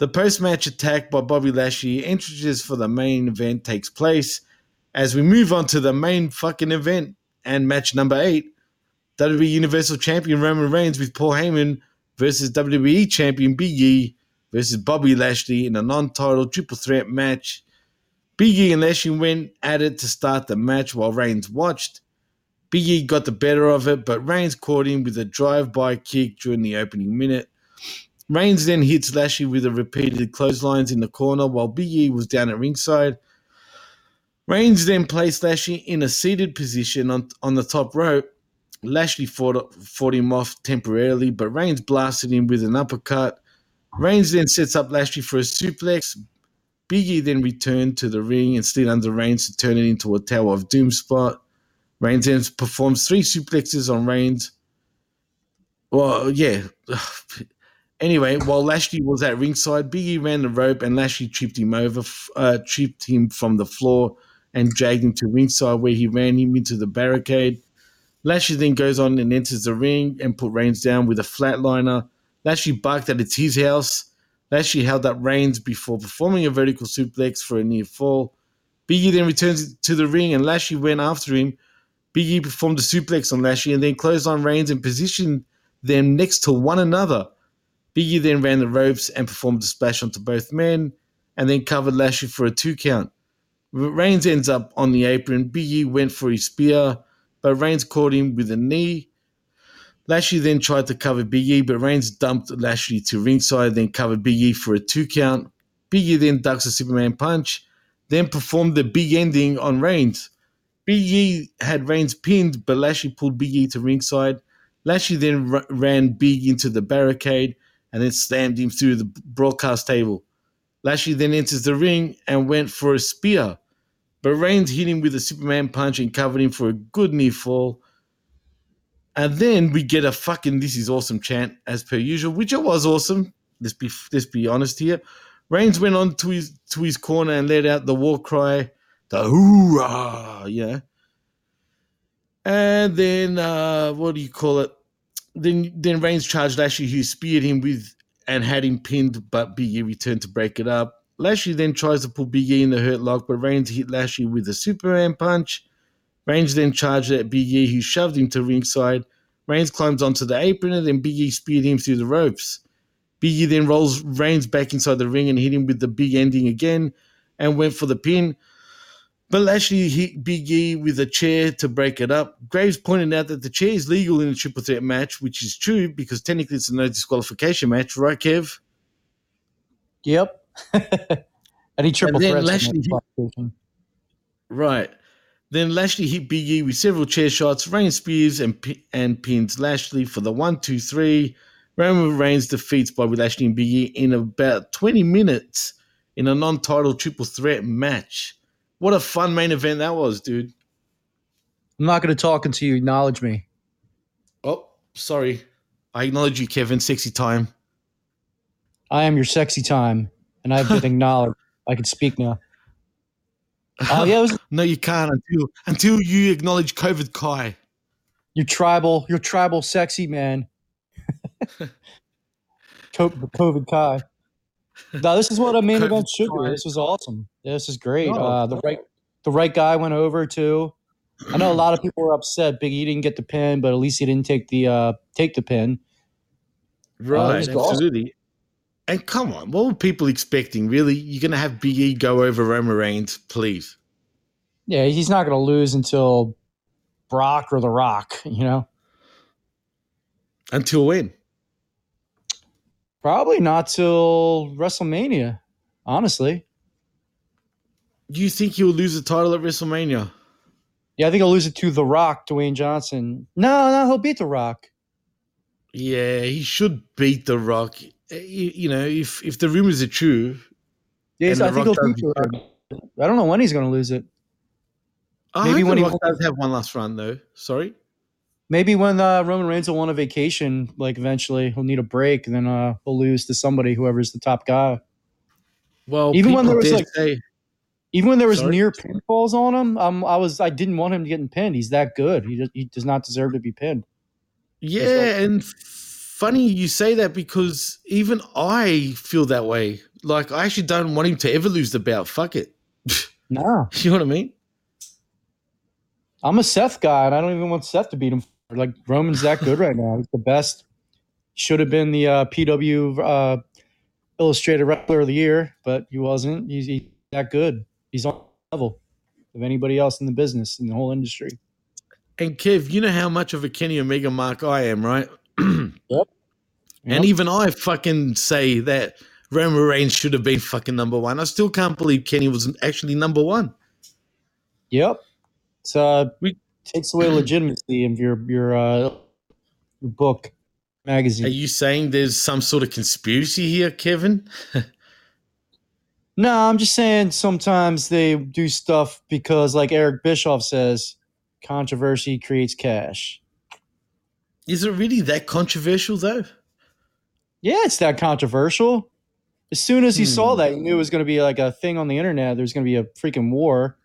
The post match attack by Bobby Lashley entrances for the main event takes place. As we move on to the main fucking event and match number eight, WWE Universal Champion Roman Reigns with Paul Heyman versus WWE Champion Big E versus Bobby Lashley in a non-title triple threat match. Big E and Lashley went at it to start the match while Reigns watched. Big E got the better of it, but Reigns caught him with a drive-by kick during the opening minute. Reigns then hits Lashley with a repeated clotheslines in the corner while Big E was down at ringside. Reigns then placed Lashley in a seated position on, on the top rope. Lashley fought, fought him off temporarily, but Reigns blasted him with an uppercut. Reigns then sets up Lashley for a suplex. Big E then returned to the ring and slid under Reigns to turn it into a Tower of Doom spot. Reigns then performs three suplexes on Reigns. Well, yeah. Anyway, while Lashley was at ringside, Big E ran the rope and Lashley tripped him over, uh, tripped him from the floor and dragged him to ringside where he ran him into the barricade. Lashley then goes on and enters the ring and put Reigns down with a flatliner. Lashley barked that it's his house. Lashley held up Reigns before performing a vertical suplex for a near fall. Big E then returns to the ring and Lashley went after him. Big E performed a suplex on Lashley and then closed on Reigns and positioned them next to one another. Big E then ran the ropes and performed a splash onto both men and then covered Lashley for a two count. Reigns ends up on the apron. Big E went for his spear. but Reigns caught him with a knee. Lashley then tried to cover Big E, but Reigns dumped Lashley to ringside, then covered Big E for a two count. Big E then ducks a Superman punch, then performed the big ending on Reigns. Big E had Reigns pinned, but Lashley pulled Big E to ringside. Lashley then r- ran Big into the barricade and then slammed him through the broadcast table. Lashley then enters the ring and went for a spear, but Reigns hit him with a Superman punch and covered him for a good near fall. And then we get a fucking "This is awesome" chant as per usual, which it was awesome. Let's be let's be honest here. Reigns went on to his to his corner and let out the war cry, the hoorah, yeah. And then uh, what do you call it? Then then Reigns charged Lashley, who speared him with and had him pinned, but Big E returned to break it up. Lashley then tries to pull Big E in the hurt lock, but Reigns hit Lashley with a Superman punch. Reigns then charged at Big E, who shoved him to ringside. Reigns climbs onto the apron, and then Big E speared him through the ropes. Big E then rolls Reigns back inside the ring and hit him with the big ending again and went for the pin. But Lashley hit Big E with a chair to break it up. Graves pointed out that the chair is legal in a triple threat match, which is true because technically it's a no disqualification match, right, Kev? Yep. Any triple then threats. Lashley- Right. Then Lashley hit Big E with several chair shots. Reigns spears and and pins Lashley for the one, two, three. Roman Reigns defeats Bobby Lashley and Big E in about 20 minutes in a non-title triple threat match. What a fun main event that was, dude. I'm not going to talk until you acknowledge me. Oh, sorry. I acknowledge you, Kevin. Sexy time. I am your sexy time, and I've been acknowledged. I can speak now. Oh yeah, was No, you can't until until you acknowledge COVID Kai. your tribal, your tribal sexy man. COVID Kai. No, this is what I mean about event should be. Kai. This was awesome. This is great. Oh. Uh, the right, the right guy went over too. I know a lot of people were upset. Big E didn't get the pin, but at least he didn't take the uh, take the pin. Right, this is awesome. absolutely. And come on, what were people expecting? Really, you're going to have Big E go over Roman Reigns, please? Yeah, he's not going to lose until Brock or The Rock. You know, Until when? Probably not till WrestleMania. Honestly, Do you think he'll lose the title at WrestleMania? yeah, I think he'll lose it to The Rock, Dwayne Johnson. No, no, he'll beat The Rock. Yeah, he should beat The Rock. Eh, You, you know, if if the rumors are true, Yeah, And I think Rock he'll beat The Rock. I don't know when he's going to lose it. I Maybe when he does have one last run, though. Sorry. Maybe when uh, Roman Reigns will want a vacation, like eventually he'll need a break, and then uh, he'll lose to somebody, whoever's the top guy. Well, Even when there was, like- say- Even when there was Sorry? near pinfalls on him, um, I was I didn't want him getting pinned. He's that good. He does, he does not deserve to be pinned. yeah, and funny you say that because even I feel that way. Like I actually don't want him to ever lose the bout. Fuck it. No, You know what I mean? I'm a Seth guy, and I don't even want Seth to beat him. Like Roman's that good right now. He's the best. Should have been the uh, PW uh, Illustrated Wrestler of the Year, but he wasn't. He's, he's that good. He's on the level of anybody else in the business in the whole industry. And Kev, you know how much of a Kenny Omega mark I am, right? Yep. And even I fucking say that Roman Reigns should have been fucking number one. I still can't believe Kenny was actually number one. Yep. So uh We- takes away legitimacy of your your uh your book magazine. Are you saying there's some sort of conspiracy here, Kevin? no, I'm just saying sometimes they do stuff because like Eric Bischoff says, controversy creates cash. Is it really that controversial though? Yeah, it's that controversial. As soon as he saw Hmm. that, he knew it was going to be like a thing on the internet. There's going to be a freaking war.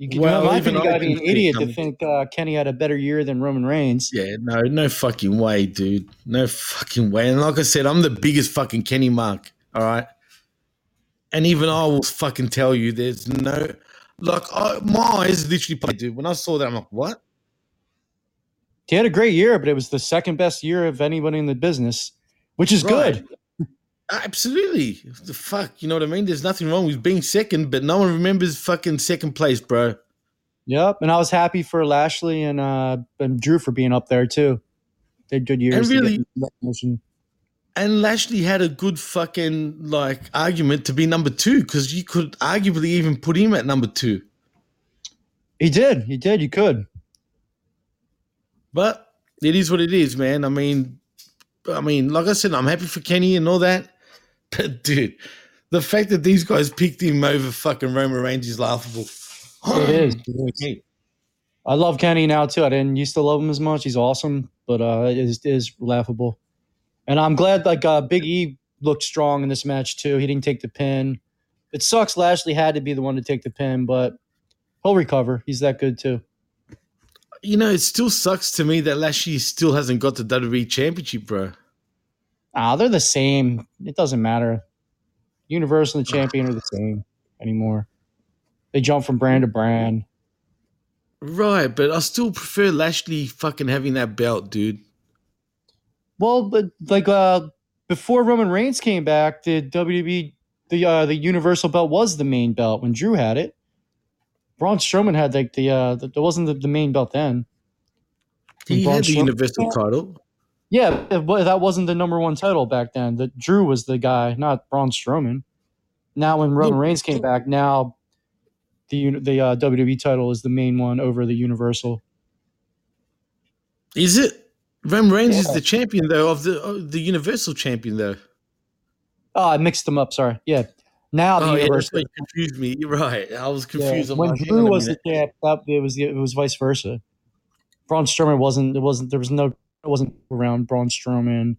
You, can, Well, well, I even think you got to be an idiot to think uh, Kenny had a better year than Roman Reigns. Yeah, no, no fucking way, dude. No fucking way. And like I said, I'm the biggest fucking Kenny mark. All right. And even I will fucking tell you there's no like I, my eyes literally played, dude. When I saw that, I'm like, what? He had a great year, but it was the second best year of anybody in the business, which is Right. good. Absolutely. The fuck, you know what I mean? There's nothing wrong with being second, but no one remembers fucking second place, bro. Yep, and I was happy for Lashley and uh and Drew for being up there too. They did good years. And really- And Lashley had a good fucking like argument to be number two because you could arguably even put him at number two. he did. He did. You could. But it is what it is, man. I mean, I mean, like I said, I'm happy for Kenny and all that. But dude, the fact that these guys picked him over fucking Roman Reigns is laughable. It is. It is. I love Kenny now too. I didn't used to love him as much. He's awesome, but uh, it is, it is laughable. And I'm glad like uh, Big E looked strong in this match too. He didn't take the pin. It sucks. Lashley had to be the one to take the pin, but he'll recover. He's that good too. You know, it still sucks to me that Lashley still hasn't got the WWE Championship, bro. Ah, they're the same. It doesn't matter. Universal and the champion are the same anymore. They jump from brand to brand. Right, but I still prefer Lashley fucking having that belt, dude. Well, but like uh before Roman Reigns came back, the WWE the uh the Universal belt was the main belt when Drew had it. Braun Strowman had like the uh the, that wasn't the, the main belt then. He had the Strowman- Universal title. Yeah, it, wa- that wasn't the number one title back then. The Drew was the guy, not Braun Strowman. Now when Roman Reigns came back, now the the uh, WWE title is the main one over the Universal. Is it? Roman Reigns is the champion though of the of the Universal champion though. Oh, I mixed them up. Sorry. Yeah. Now the Oh Universal. what confused me. You're right. I was confused. I'm When like, Drew was the champ, that, it was it was vice versa. Braun Strowman wasn't. It wasn't. There was no. It wasn't around Braun Strowman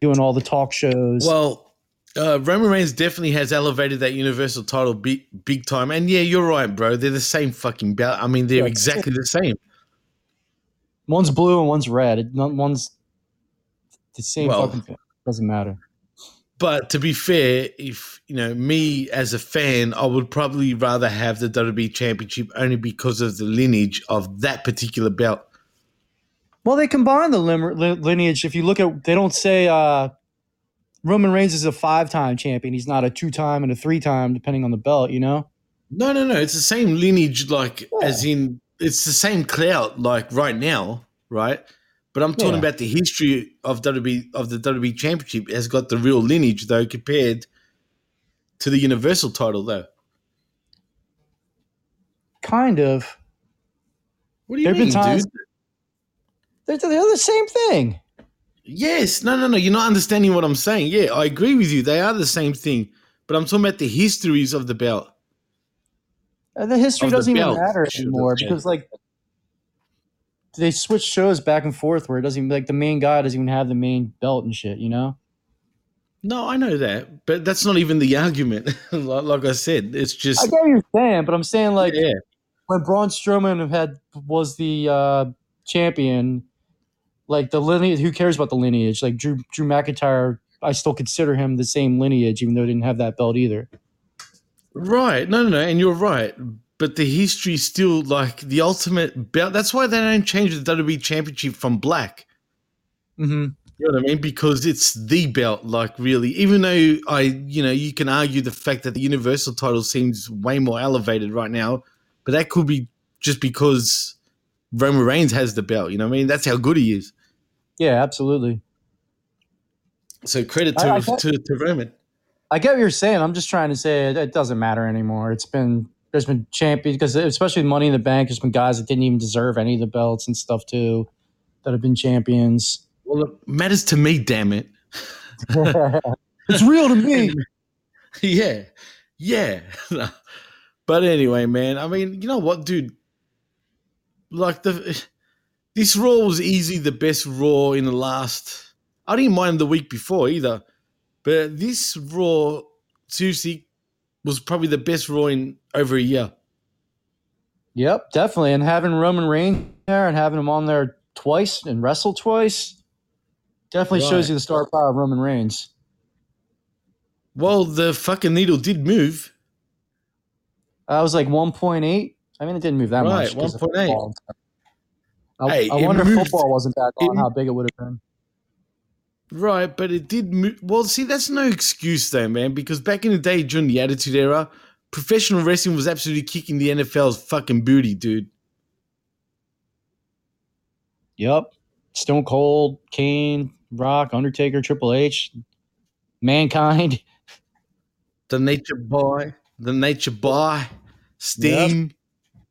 doing all the talk shows. Well, uh, Roman Reigns definitely has elevated that Universal title big, big time. And yeah, you're right, bro. They're the same fucking belt. I mean, they're Yeah. exactly the same. one's blue and one's red. One's the same Well- fucking thing. Doesn't matter. But to be fair, if you know me as a fan, I would probably rather have the WWE Championship only because of the lineage of that particular belt. Well, they combine the lim- lineage. If you look at, they don't say uh, Roman Reigns is a five-time champion. He's not a two-time and a three-time, depending on the belt. You know. No, no, no. It's the same lineage, like as in it's the same clout, like right now, right? But I'm talking Yeah. about the history of WWE of the WWE Championship has got the real lineage though, compared to the Universal title though. Kind of. What do you There've been mean, times- dude? They're, they're the same thing. Yes, no, no, no. You're not understanding what I'm saying. Yeah, I agree with you. They are the same thing, but I'm talking about the histories of the belt. Uh, The history Of doesn't even matter anymore because like they switch shows back and forth where it doesn't even like the main guy doesn't even have the main belt and shit. You know. No, I know that, but that's not even the argument. like, like I said, it's just. I get what you're saying, but I'm saying like yeah. when Braun Strowman had was the uh, champion, like the lineage. Who cares about the lineage? Like Drew Drew McIntyre, I still consider him the same lineage, even though he didn't have that belt either. Right. No, no, no. And you're right. But the history still like the ultimate belt. That's why they don't change the WWE Championship from black. Mm-hmm. You know what I mean? Because it's the belt, like really. Even though I, you know, you can argue the fact that the Universal title seems way more elevated right now, but that could be just because Roman Reigns has the belt. You know what I mean? That's how good he is. Yeah, absolutely. So credit to I- I thought- to, to Roman. I get what you're saying. I'm just trying to say it, it doesn't matter anymore. It's been there's been champions because especially Money in the Bank, there's been guys that didn't even deserve any of the belts and stuff too, that have been champions. Well, it matters to me. Damn it. it's real to me. yeah, yeah. but anyway, man. I mean, you know what, dude? Like the this Raw was easily the best Raw in the last. I didn't mind the week before either, but this Raw seriously was probably the best Raw in over a year. Yep, definitely. And having Roman Reigns there and having him on there twice and wrestle twice definitely shows you the star power of Roman Reigns. Well, the fucking needle did move. I was like 1.8. I mean, it didn't move that much. Right, much. 'cause 1.8. I, Hey, I wonder if football wasn't back on it- how big it would have been. Right, but it did move. Well, see, that's no excuse though, man, because back in the day during the Attitude Era, professional wrestling was absolutely kicking the NFL's fucking booty, dude. Yep. Stone Cold, Kane, Rock, Undertaker, Triple H, Mankind. The Nature Boy, the Nature Boy, Sting,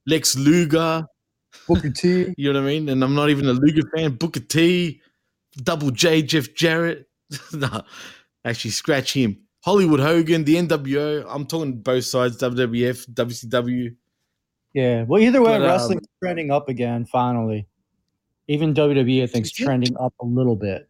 Lex Luger. Booker T. You know what I mean? And I'm not even a Luger fan. Booker T, Double J, Jeff Jarrett. no, actually, scratch him. Hollywood Hogan, the NWO. I'm talking both sides, WWF, WCW. Yeah. Well, either way, But, um, wrestling's trending up again, finally. Even WWE, I think, is trending up a little bit.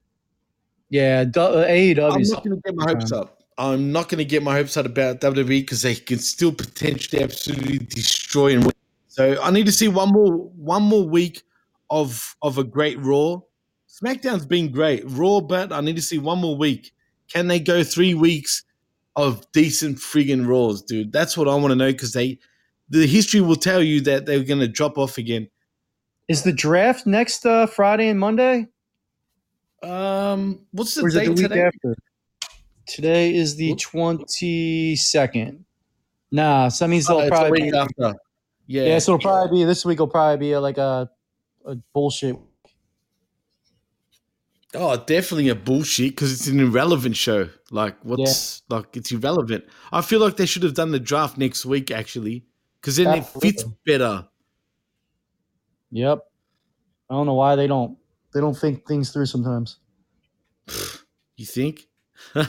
Yeah, uh, AEW. I'm not going to get my hopes up. I'm not going to get my hopes up about WWE because they can still potentially absolutely destroy and win. So I need to see one more one more week of of a great Raw. SmackDown's been great, Raw, but I need to see one more week. Can they go three weeks of decent friggin' Raws, dude? That's what I want to know because they the history will tell you that they're going to drop off again. Is the draft next uh, Friday and Monday? Um, what's the Or is it date the today? after? Today is the twenty second. Nah, so that means Oh, they'll it's a probably week be, after. Yeah, yeah. So it'll probably be this week. Will probably be like a, a bullshit. Oh, definitely a bullshit because it's an irrelevant show. Like, what's like it's irrelevant. I feel like they should have done the draft next week actually, because then it fits better. Yep. I don't know why they don't they don't think things through sometimes. You think? These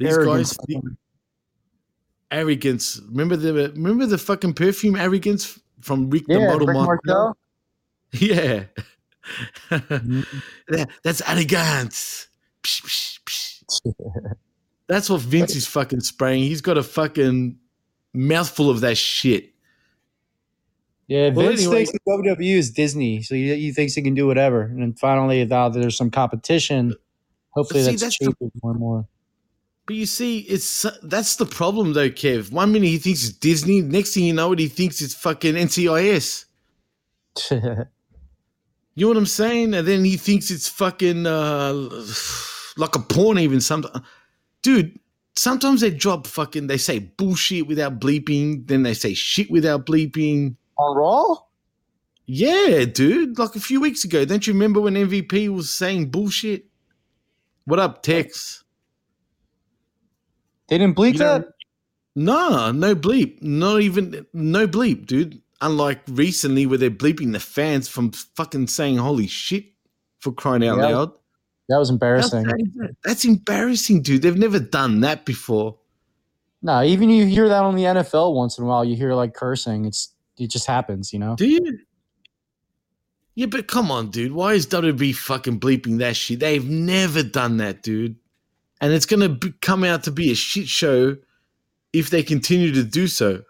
Arrogance. guys, the arrogance. Remember the remember the fucking perfume arrogance from Rick the Yeah, Model Rick Martel? Martel. Yeah, Mm-hmm. That- that's arrogance. Psh, psh, psh. That's what Vince is fucking spraying. He's got a fucking mouthful of that shit. Yeah, Well, Vince anyway- thinks the WWE is Disney, so he, he thinks he can do whatever. And then finally, now there's some competition, hopefully see, that's, that's the- more and more. But you see, it's that's the problem though, Kev. One minute he thinks it's Disney, next thing you know it, he thinks it's fucking NCIS. You know what I'm saying? And then he thinks it's fucking uh, like a porn, even sometimes. Dude, sometimes they drop fucking, they say bullshit without bleeping, then they say shit without bleeping. On Raw? Yeah, dude. Like a few weeks ago, don't you remember when MVP was saying bullshit? What up, Tex? They didn't bleep You know- that? Nah, no bleep. Not even no bleep, dude. Unlike recently where they're bleeping the fans from fucking saying holy shit for crying out Yeah. loud. That was embarrassing. that's embarrassing, dude. They've never done that before. No, even you hear that on the NFL once in a while. You hear like cursing. It's it just happens, you know. Do you? Yeah, but come on, dude. Why is WWE fucking bleeping that shit? They've never done that, dude. And it's gonna be, come out to be a shit show if they continue to do so.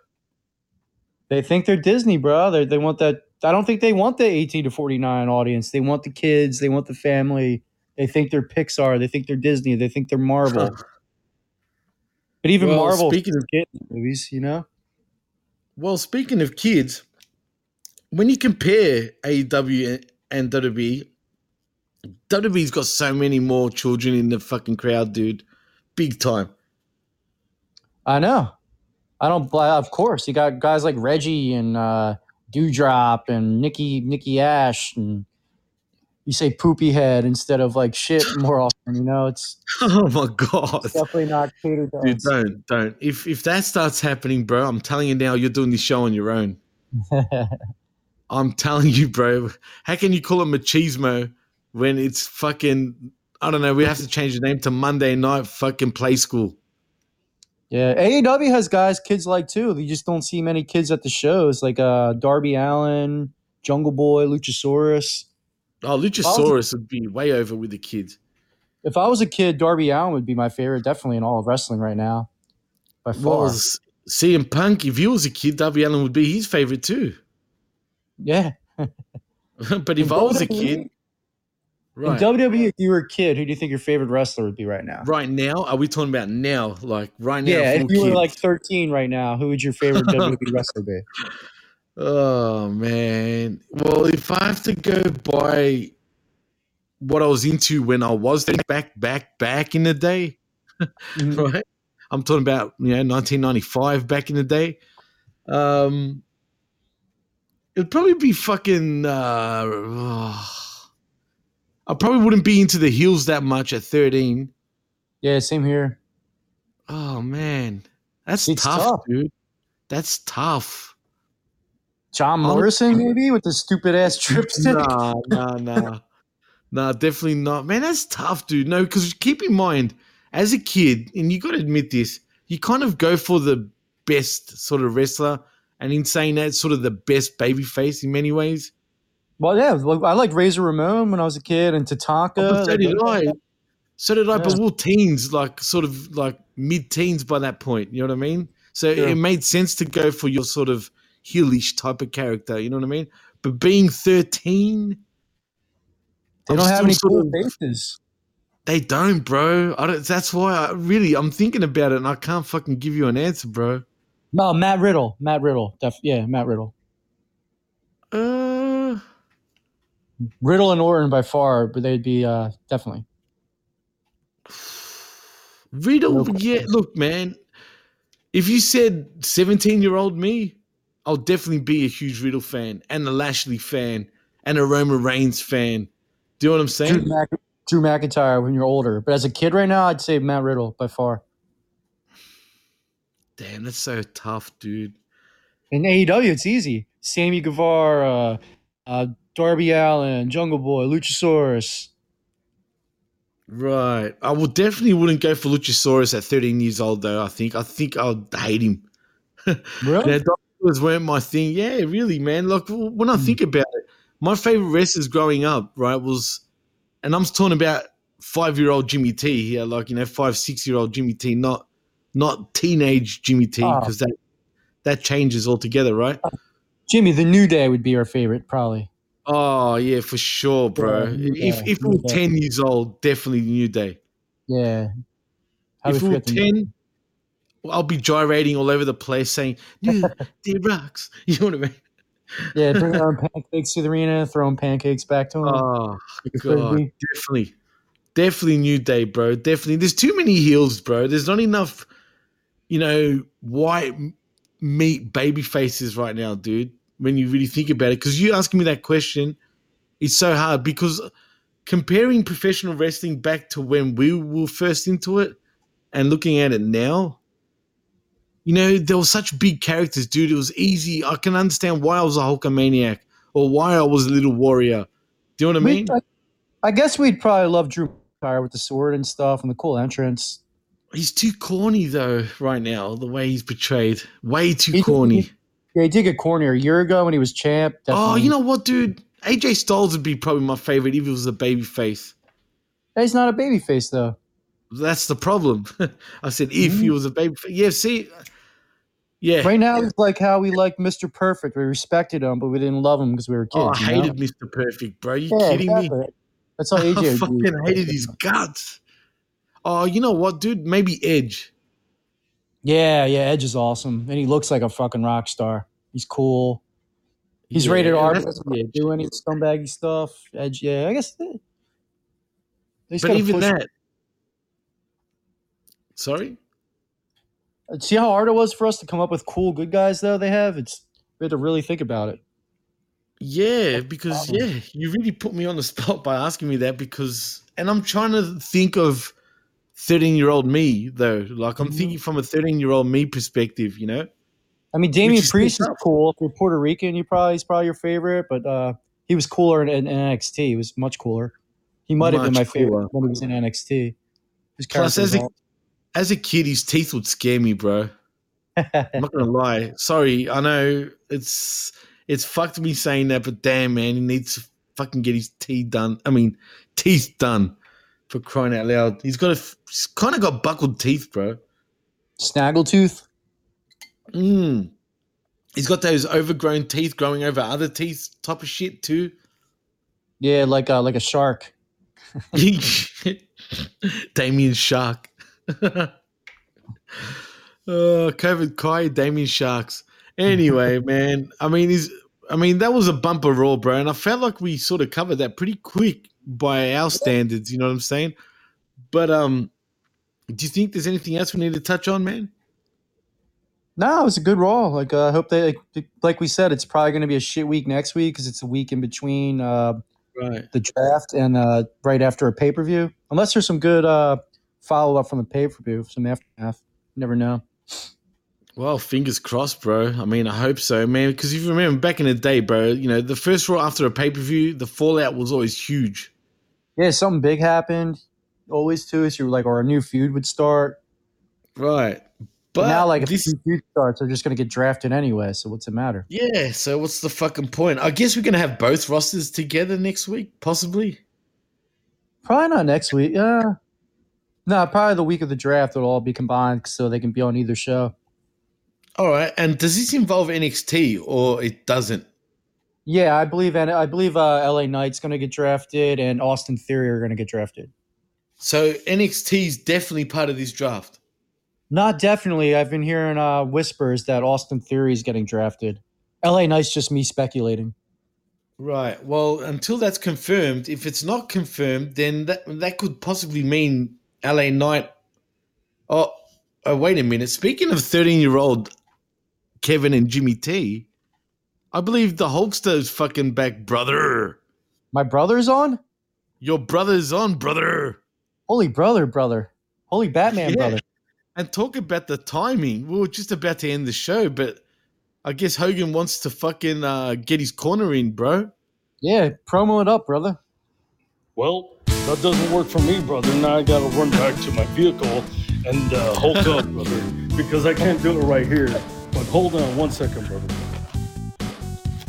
They think they're Disney, bro. They they want that. I don't think they want the eighteen to forty nine audience. They want the kids. They want the family. They think they're Pixar. They think they're Disney. They think they're Marvel. but even Well, Marvel speaking of- kids movies, you know. Well, speaking of kids, when you compare AEW and WWE, WWE's got so many more children in the fucking crowd, dude. Big time. I know. I don't. Of course, you got guys like Reggie and uh, Doudrop and Nikki Nikki Ash, and you say poopy head instead of like shit more often. You know, it's Oh my god. definitely not catered to Dude, don't, don't. If if that starts happening, bro, I'm telling you now, you're doing this show on your own. I'm telling you, bro. How can you call it machismo when it's fucking? I don't know. We have to change the name to Monday Night Fucking Play School. Yeah, AEW has guys kids like too. You just don't see many kids at the shows, like uh, Darby Allin, Jungle Boy, Luchasaurus. Oh, Luchasaurus would be way over with the kids. If I was a kid, Darby Allin would be my favorite, definitely in all of wrestling right now, by far. Well, CM Punk, if he was a kid, Darby Allin would be his favorite too. yeah, but if I was a kid, right, In WWE, if you were a kid, who do you think your favorite wrestler would be right now? right now, are we talking about now? Like right now? yeah, if you were like 13 right now, who would your favorite WWE wrestler be? Oh man. Well, if I have to go by what I was into when I was back back back in the day, Mhm. right? I'm talking about you know 1995 back in the day. Um, it'd probably be fucking. Uh, I probably wouldn't be into the heels that much at 13. Yeah, same here. Oh man, that's tough, tough. dude. That's tough. John Morrison, maybe with the stupid ass drip stick. Nah, nah, nah. nah, definitely not. Man, that's tough, dude. No, because keep in mind, as a kid, and you got to admit this, you kind of go for the best sort of wrestler, and in saying that, sort of the best baby face in many ways. Well, yeah, I liked Razor Ramon when I was a kid, and Tatanka. But so did I. So did I. But Yeah. we we're teens, like sort of like mid-teens by that point. You know what I mean? So Yeah. it made sense to go for your sort of heelish type of character. You know what I mean? But being thirteen, They I'm don't have any cool of- faces. They don't, bro. I don't, that's why I really I'm thinking about it, and I can't fucking give you an answer, bro. No, Matt Riddle. Matt Riddle. Def- yeah, Matt Riddle. Uh, Riddle and Orton by far, but they'd be uh, definitely. Riddle, No yeah. Look, man. If you said 17 year old me, I'll definitely be a huge Riddle fan and a Lashley fan and a Roman Reigns fan. Do you know what I'm Drew, saying? Mac- Drew McIntyre when you're older, but as a kid right now, I'd say Matt Riddle by far. Damn, that's so tough, dude. In AEW, it's easy. Sammy Guevara, uh, Darby Allin, Jungle Boy, Luchasaurus. Right. I will definitely wouldn't go for Luchasaurus at 13 years old, though. I think. I think I'd hate him. Really? Doctors weren't my thing. Yeah, really, man. Like when Hmm. I think about it, my favorite wrestlers growing up, right, was, and I'm talking about five year old Jimmy T here, like you know, five six year old Jimmy T, not not teenage Jimmy T, Oh. because that that changes altogether, right? Jimmy, the New Day would be our favorite, probably. Oh yeah, for sure, bro. Yeah, if if we were ten years old, definitely New Day. Yeah. How if we we were ten. well, I'll be gyrating all over the place saying, "New Day rocks." You know what I mean? Yeah, bring our pancakes to the arena, throwing pancakes back to him. Oh like God, definitely, definitely new day, bro. Definitely. There's too many heels, bro. There's not enough, you know, white meat baby faces right now, dude. When you really think about it, because you asking me that question, it's so hard because comparing professional wrestling back to when we were first into it and looking at it now. You know, there were such big characters, dude. It was easy. I can understand why I was a Hulkamaniac or why I was a little warrior. Do you know what I mean? I, I guess we'd probably love Drew McIntyre with the sword and stuff and the cool entrance. He's too corny though right now. The way he's portrayed, way too He- corny. Yeah, he did get cornier a year ago when he was champ. Oh, you know what, dude? AJ Styles would be probably my favorite even if he was a baby face. he's not a baby face though. That's the problem. I said if he was a baby. Fa- yeah, see, yeah. Mm-hmm. Right now, it's like how we like Mr. Perfect. We respected him, but we didn't love him because we were kids. oh, I you know? hated Mr. Perfect, bro. Are you Yeah, kidding me? That's how I AJ would fucking hated his guts. Oh, you know what, dude? Maybe Edge. Yeah, yeah, Edge is awesome, and he looks like a fucking rock star. He's cool. He's Yeah, rated R. that's Doesn't the Edge. do any scumbaggy stuff. Edge, yeah, I guess. They, they But even that. Sorry. See how hard it was for us to come up with cool good guys, though. They have. It's we had to really think about it. Yeah, because yeah, you really put me on the spot by asking me that because and I'm trying to think of 13 year old me though. Like Mm-hmm. I'm thinking from a 13 year old me perspective, you know? I mean, Damian is Priest is cool. If you're Puerto Rican, you probably he's probably your favorite, but uh, he was cooler in, in NXT. He was much cooler. He might have been my favorite when he was in NXT. His Plus as a as a kid his teeth would scare me, bro. I'm not gonna lie. Sorry, I know it's it's fucked me saying that, but damn man, he needs to fucking get his teeth done. I mean, teeth done for crying out loud. He's got a he's kind of got buckled teeth, bro. Snaggletooth. Mm. He's got those overgrown teeth growing over other teeth type of shit too. Yeah, like a, like a shark. Damien Shark. oh, COVID Kai, Damien Sharks. Anyway, man, I mean, he's, I mean, that was a bumper raw, bro, and I felt like we sort of covered that pretty quick by our standards. You know what I'm saying? But um, Do you think there's anything else we need to touch on, man? No, it was a good Raw. Like uh, I hope they like, like we said, it's probably going to be a shit week next week because it's a week in between uh, Right. the draft and uh, right after a pay per view. Unless there's some good uh, follow up from the pay per view, some aftermath. Never know. Well, fingers crossed, bro. I mean, I hope so, man. Because if you remember back in the day, bro, you know, the first Raw after a pay per view, the fallout was always huge. Yeah, something big happened. Always too. So you were like, or a new feud would start. Right. But But now, like, if this, feud starts, they're just going to get drafted anyway. So what's the matter? yeah. So what's the fucking point? I guess we're gonna have both rosters together next week, possibly. Probably not next week. Uh, yeah. No, probably the week of the draft. It'll all be combined so they can be on either show. All right. And does this involve NXT or it doesn't? Yeah, I believe, and I believe uh, LA Knight's going to get drafted, and Austin Theory are going to get drafted. So NXT is definitely part of this draft. Not definitely. I've been hearing uh, whispers that Austin Theory is getting drafted. LA Knight's just me speculating. Right. Well, until that's confirmed, if it's not confirmed, then that that could possibly mean LA Knight. Oh, oh wait a minute. Speaking of thirteen-year-old Kevin and Jimmy T, I believe the Hulkster's fucking back, brother. My brother's on. Your brother's on, brother. Holy brother, brother. Holy Batman, Yeah. brother. And talk about the timing. We were just about to end the show, but I guess Hogan wants to fucking uh, get his corner in, bro. Yeah, promo it up, brother. Well, that doesn't work for me, brother. Now I gotta run back to my vehicle and uh, Hulk up, brother, because I can't do it right here. But hold on one second, brother.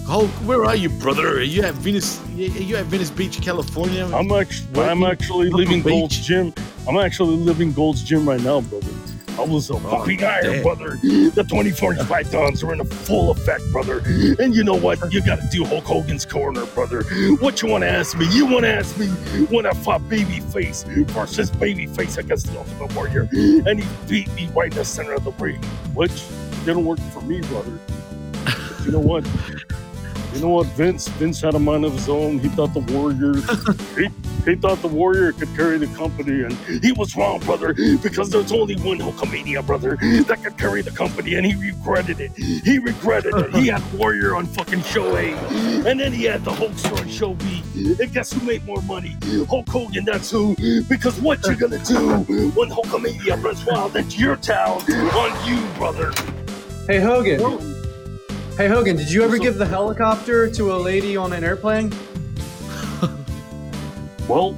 Hulk, where are you, brother? Are you at Venice? You at Venice Beach, California? I'm actually, I'm actually leaving Beach. Gold's Gym. I'm actually leaving Gold's Gym right now, brother. I was a oh, fucking iron, damn. brother. The 24 pythons are in full effect, brother. And you know what? You got to do Hulk Hogan's corner, brother. What you want to ask me? You want to ask me when I fought Babyface versus Babyface against the Ultimate Warrior, and he beat me right in the center of the ring, which didn't work for me, brother. But you know what? You know what, Vince? Vince had a mind of his own. He thought the Warrior, he, he thought the Warrior could carry the company, and he was wrong, brother. Because there's only one Hulkamania, brother, that could carry the company, and he regretted it. He regretted it. He had Warrior on fucking show A, and then he had the Hulkster on show B. And guess who made more money? Hulk Hogan. That's who. Because what you're gonna do when Hulkamania runs wild into your town on you, brother? Hey, Hogan. Hey, Hogan, did you ever give the helicopter to a lady on an airplane? Well,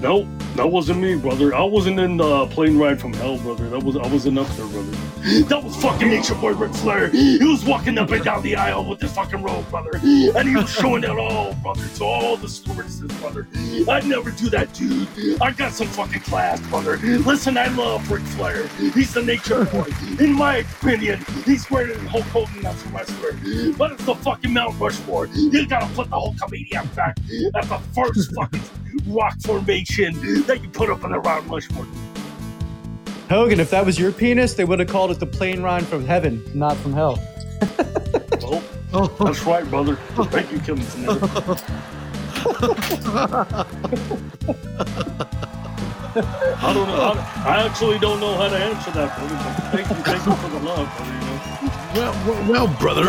no, that wasn't me, brother. I wasn't in the plane ride from hell, brother. That was I wasn't up there, brother. That was fucking Nature Boy Ric Flair. He was walking up and down the aisle with his fucking robe, brother, and he was showing it all, brother, to all the stewardesses, brother. I'd never do that, dude. I got some fucking class, brother. Listen, I love Ric Flair. He's the Nature Boy. In my opinion, he's greater than Hulk Hogan as a wrestler. But it's the fucking Mount Rushmore. You gotta put the whole comedian back at the first fucking rock formation that you put up on the Mount Rushmore. Hogan, if that was your penis, they would have called it the plane ride from heaven, not from hell. Well, that's right, brother. Thank you, Kevin Snyder. I don't know. I, I actually don't know how to answer that, brother. Thank you, thank you for the love, brother. You know? Well, well, well, I'm brother.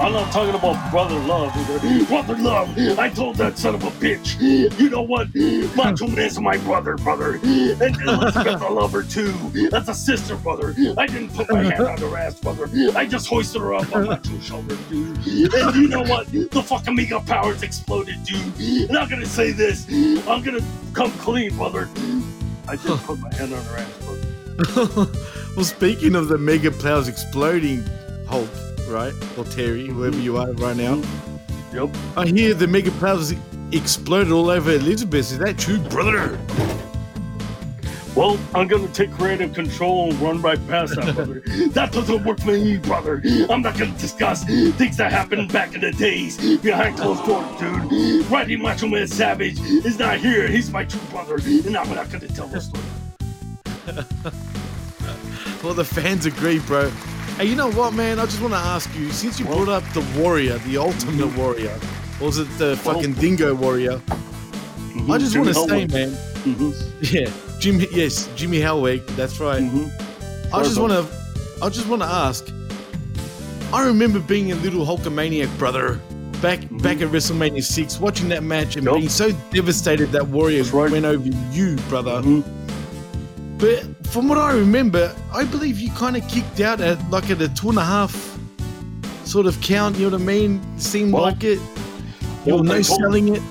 I'm not talking about brother love either. Brother love. I told that son of a bitch. You know what? Macho hmm. Man is my brother, brother. And Elizabeth, I love her lover too. That's a sister, brother. I didn't put my hand on her ass, brother. I just hoisted her up on my two shoulders, dude. And you know what? The fucking mega powers exploded, dude. And I'm gonna say this. I'm gonna come clean, brother. I did put my hand on her ass, brother. well, speaking of the mega powers exploding, Hulk, right? Or Terry, whoever you are right now. Yep. I hear the mega powers exploded all over Elizabeth. Is that true, brother? Well, I'm gonna take creative control and run right past that, brother. that doesn't work for me, brother. I'm not gonna discuss things that happened back in the days behind closed doors, dude. Rodney Macho Man Savage is not here. He's my true brother, and I'm not gonna tell the story. Well, the fans agree, bro. Hey, you know what, man? I just want to ask you, since you brought up the warrior, the ultimate warrior, or was it the fucking dingo warrior? I just want to say, man. Mhm. Yeah, Jim. Yes, Jimmy Hellwig. That's right. Mhm. I just want to. I just want to ask. I remember being a little Hulkamaniac brother back back at WrestleMania six, watching that match and Yup. being so devastated that Warrior right. went over you, brother. But from what I remember, I believe you kind of kicked out at like at a two and a half sort of count. You know what I mean? Seemed Well, like it. Well, were no selling it.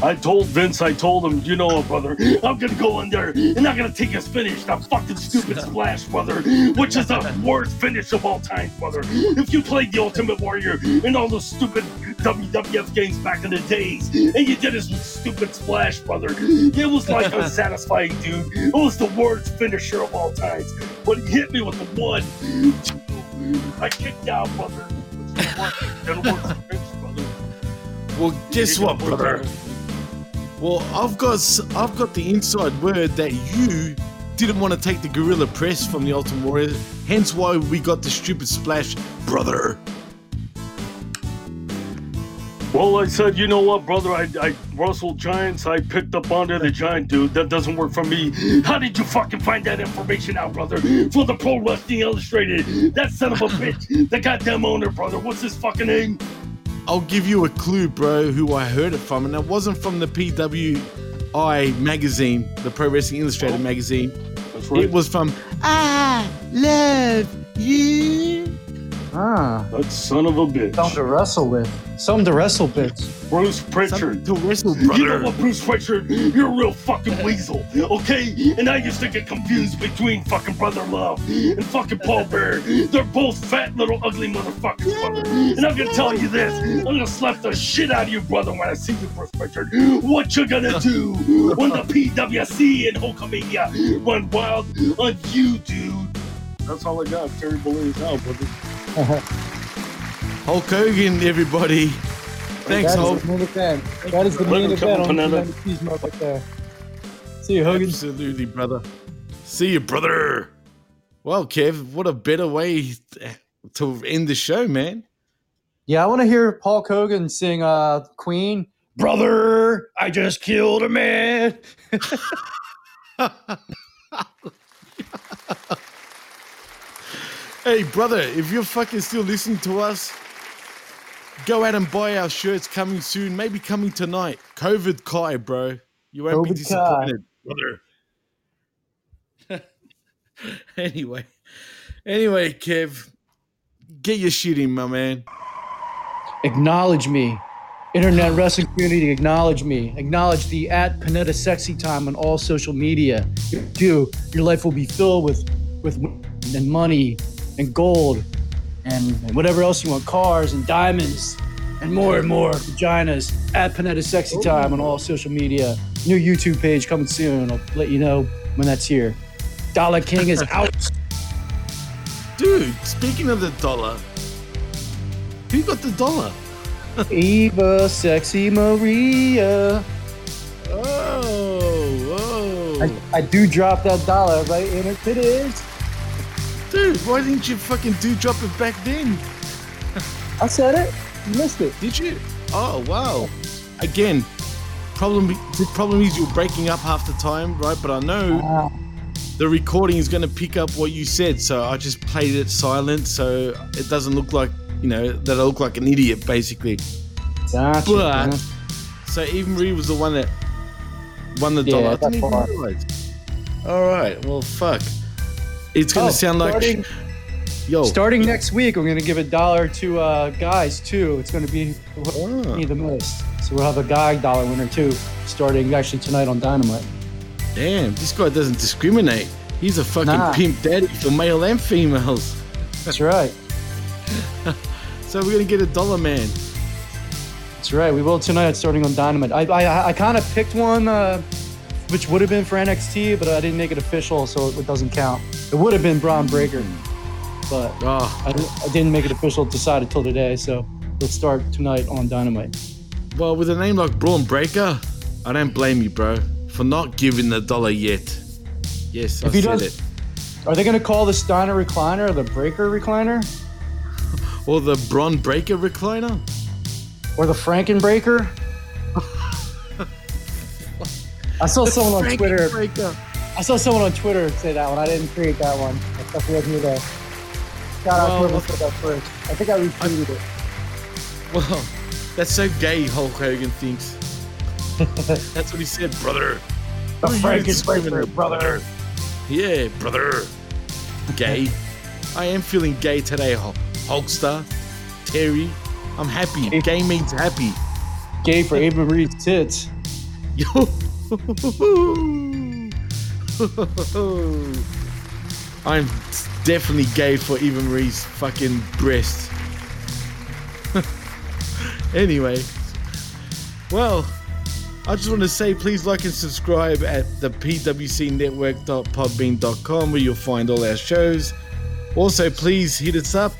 I told Vince, I told him, you know what, brother, I'm gonna go in there and I'm gonna take his finish, that fucking stupid splash, brother, which is the worst finish of all time, brother. If you played the Ultimate Warrior in all those stupid WWF games back in the days, and you did his stupid splash, brother, it was like unsatisfying, dude. It was the worst finisher of all times. But he hit me with the one, two, I kicked out, brother. Which is the worst- the worst finish, brother. Well, guess what, brother? Well, I've got I've got the inside word that you didn't want to take the gorilla press from the Ultimate Warrior, hence why we got the stupid splash, brother. Well, I said, you know what, brother? I, I wrestled giants. I picked up onto the giant dude. That doesn't work for me. How did you fucking find that information out, brother? For the Pro Wrestling Illustrated. That son of a bitch. The goddamn owner, brother. What's his fucking name? I'll give you a clue, bro, who I heard it from, and it wasn't from the PWI magazine, the Pro Wrestling Illustrated magazine. That's right. It was from I Love You. Ah, that son of a bitch. something to wrestle with. Something to wrestle with. Bruce Something Pritchard. to wrestle, You know brother. what, Bruce Prichard? You're a real fucking weasel, okay? And I used to get confused between fucking Brother Love and fucking Paul Bearer. They're both fat little ugly motherfuckers, brother. And I'm gonna tell you this: I'm gonna slap the shit out of you, brother, when I see you, Bruce Prichard. What you gonna do when the PWC and Hulkamania run wild on you, dude? That's all I got. Terry Bollea out, brother. Hulk Hogan, everybody. Thanks, That is Hulk. the main event. That is the Let main him come event on the Panetta. Right there. See you, Hogan. Absolutely, brother. See you, brother. Well, Kev, what a better way to end the show, man. Yeah, I want to hear Paul Hogan sing uh, Queen. Brother, I just killed a man. Hey, brother, if you're fucking still listening to us, go out and buy our shirts coming soon, maybe coming tonight. COVID Kai, bro. You won't be COVID Kai. disappointed, brother. anyway, anyway, Kev, get your shit in, my man. Acknowledge me. Internet wrestling community, acknowledge me. Acknowledge the at Panetta Sexy Time on all social media. If you do, your life will be filled with with and money and gold and, whatever else you want, cars and diamonds and more and more vaginas. At Panetta Sexy oh. Time on all social media. New YouTube page coming soon. I'll let you know when that's here. Dollar King is out. Dude, speaking of the dollar, who got the dollar? Eva Sexy Maria. Oh, whoa. I, I do drop that dollar right in her titties. Dude, why didn't you fucking do drop it back then? I said it. You missed it. Did you? Oh wow! Again, problem. The problem is you're breaking up half the time, right? But I know Ah, the recording is going to pick up what you said, so I just played it silent, so it doesn't look like you know that I look like an idiot, basically. gotcha. But gotcha. so Eva Marie was the one that won the Yeah, dollar. I didn't even realize. All right, well, fuck. It's gonna Oh, sound like starting- yo. Starting next week, we're gonna give a dollar to uh, guys too. It's gonna be what Ah. the most. So we'll have a guy dollar winner too, starting actually tonight on Dynamite. Damn, this guy doesn't discriminate. He's a fucking Nah. pimp daddy for male and females. That's right. So we're gonna get a dollar man. That's right. We will tonight, starting on Dynamite. I I, I kind of picked one, uh, which would have been for NXT, but I didn't make it official, so it doesn't count. It would have been Bron Breakker, but Oh, I, I didn't make it official. Decided till today, so let's start tonight on Dynamite. well, with a name like Bron Breakker, I don't blame you, bro, for not giving the dollar yet. Yes, I If he said does- it. Are they gonna call the Steiner recliner the Breaker recliner Or the Bron Breakker recliner. or the Franken Breaker? I saw someone on Twitter. Breaker. I saw someone on Twitter say that one. I didn't create that one. That's had here today. Shout out whoever said that first. I think I retweeted it. Well, that's so gay, Hulk Hogan thinks. that's what he said, brother. The Frankenstein brother. Yeah, brother. Gay. I am feeling gay today, Hul- Hulkster. Terry. I'm happy. Gay means happy. Gay for Eva Marie's tits. Yo. I'm definitely gay for Eva Marie's fucking breast. anyway, well, I just want to say please like and subscribe at the pwcnetwork.podbean.com where you'll find all our shows. Also, please hit us up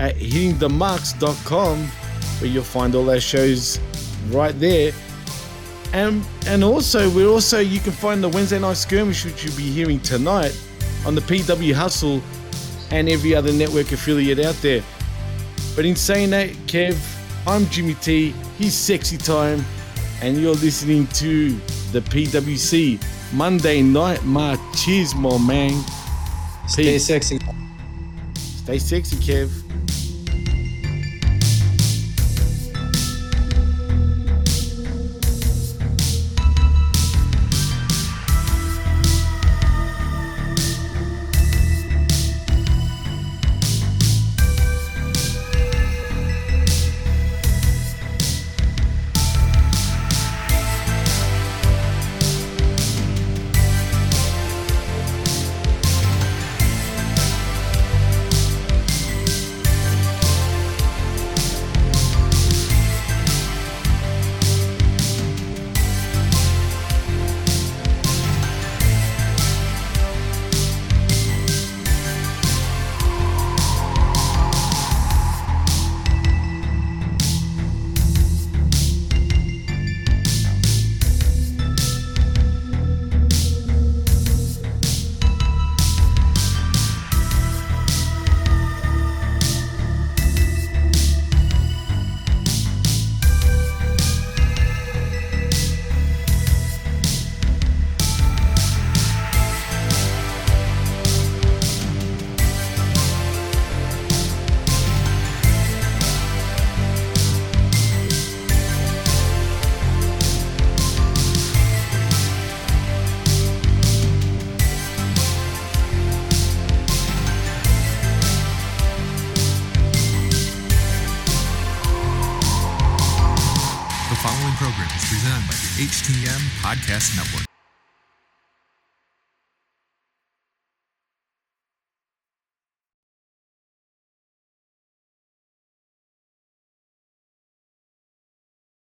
at hittingthemarks.com where you'll find all our shows right there. And and also we're also you can find the Wednesday night skirmish which you'll be hearing tonight on the PW Hustle and every other network affiliate out there. But in saying that, Kev, I'm Jimmy T, he's Sexy Time, and you're listening to the PWC Monday Night Machismo, man. Stay sexy. Stay sexy, Kev.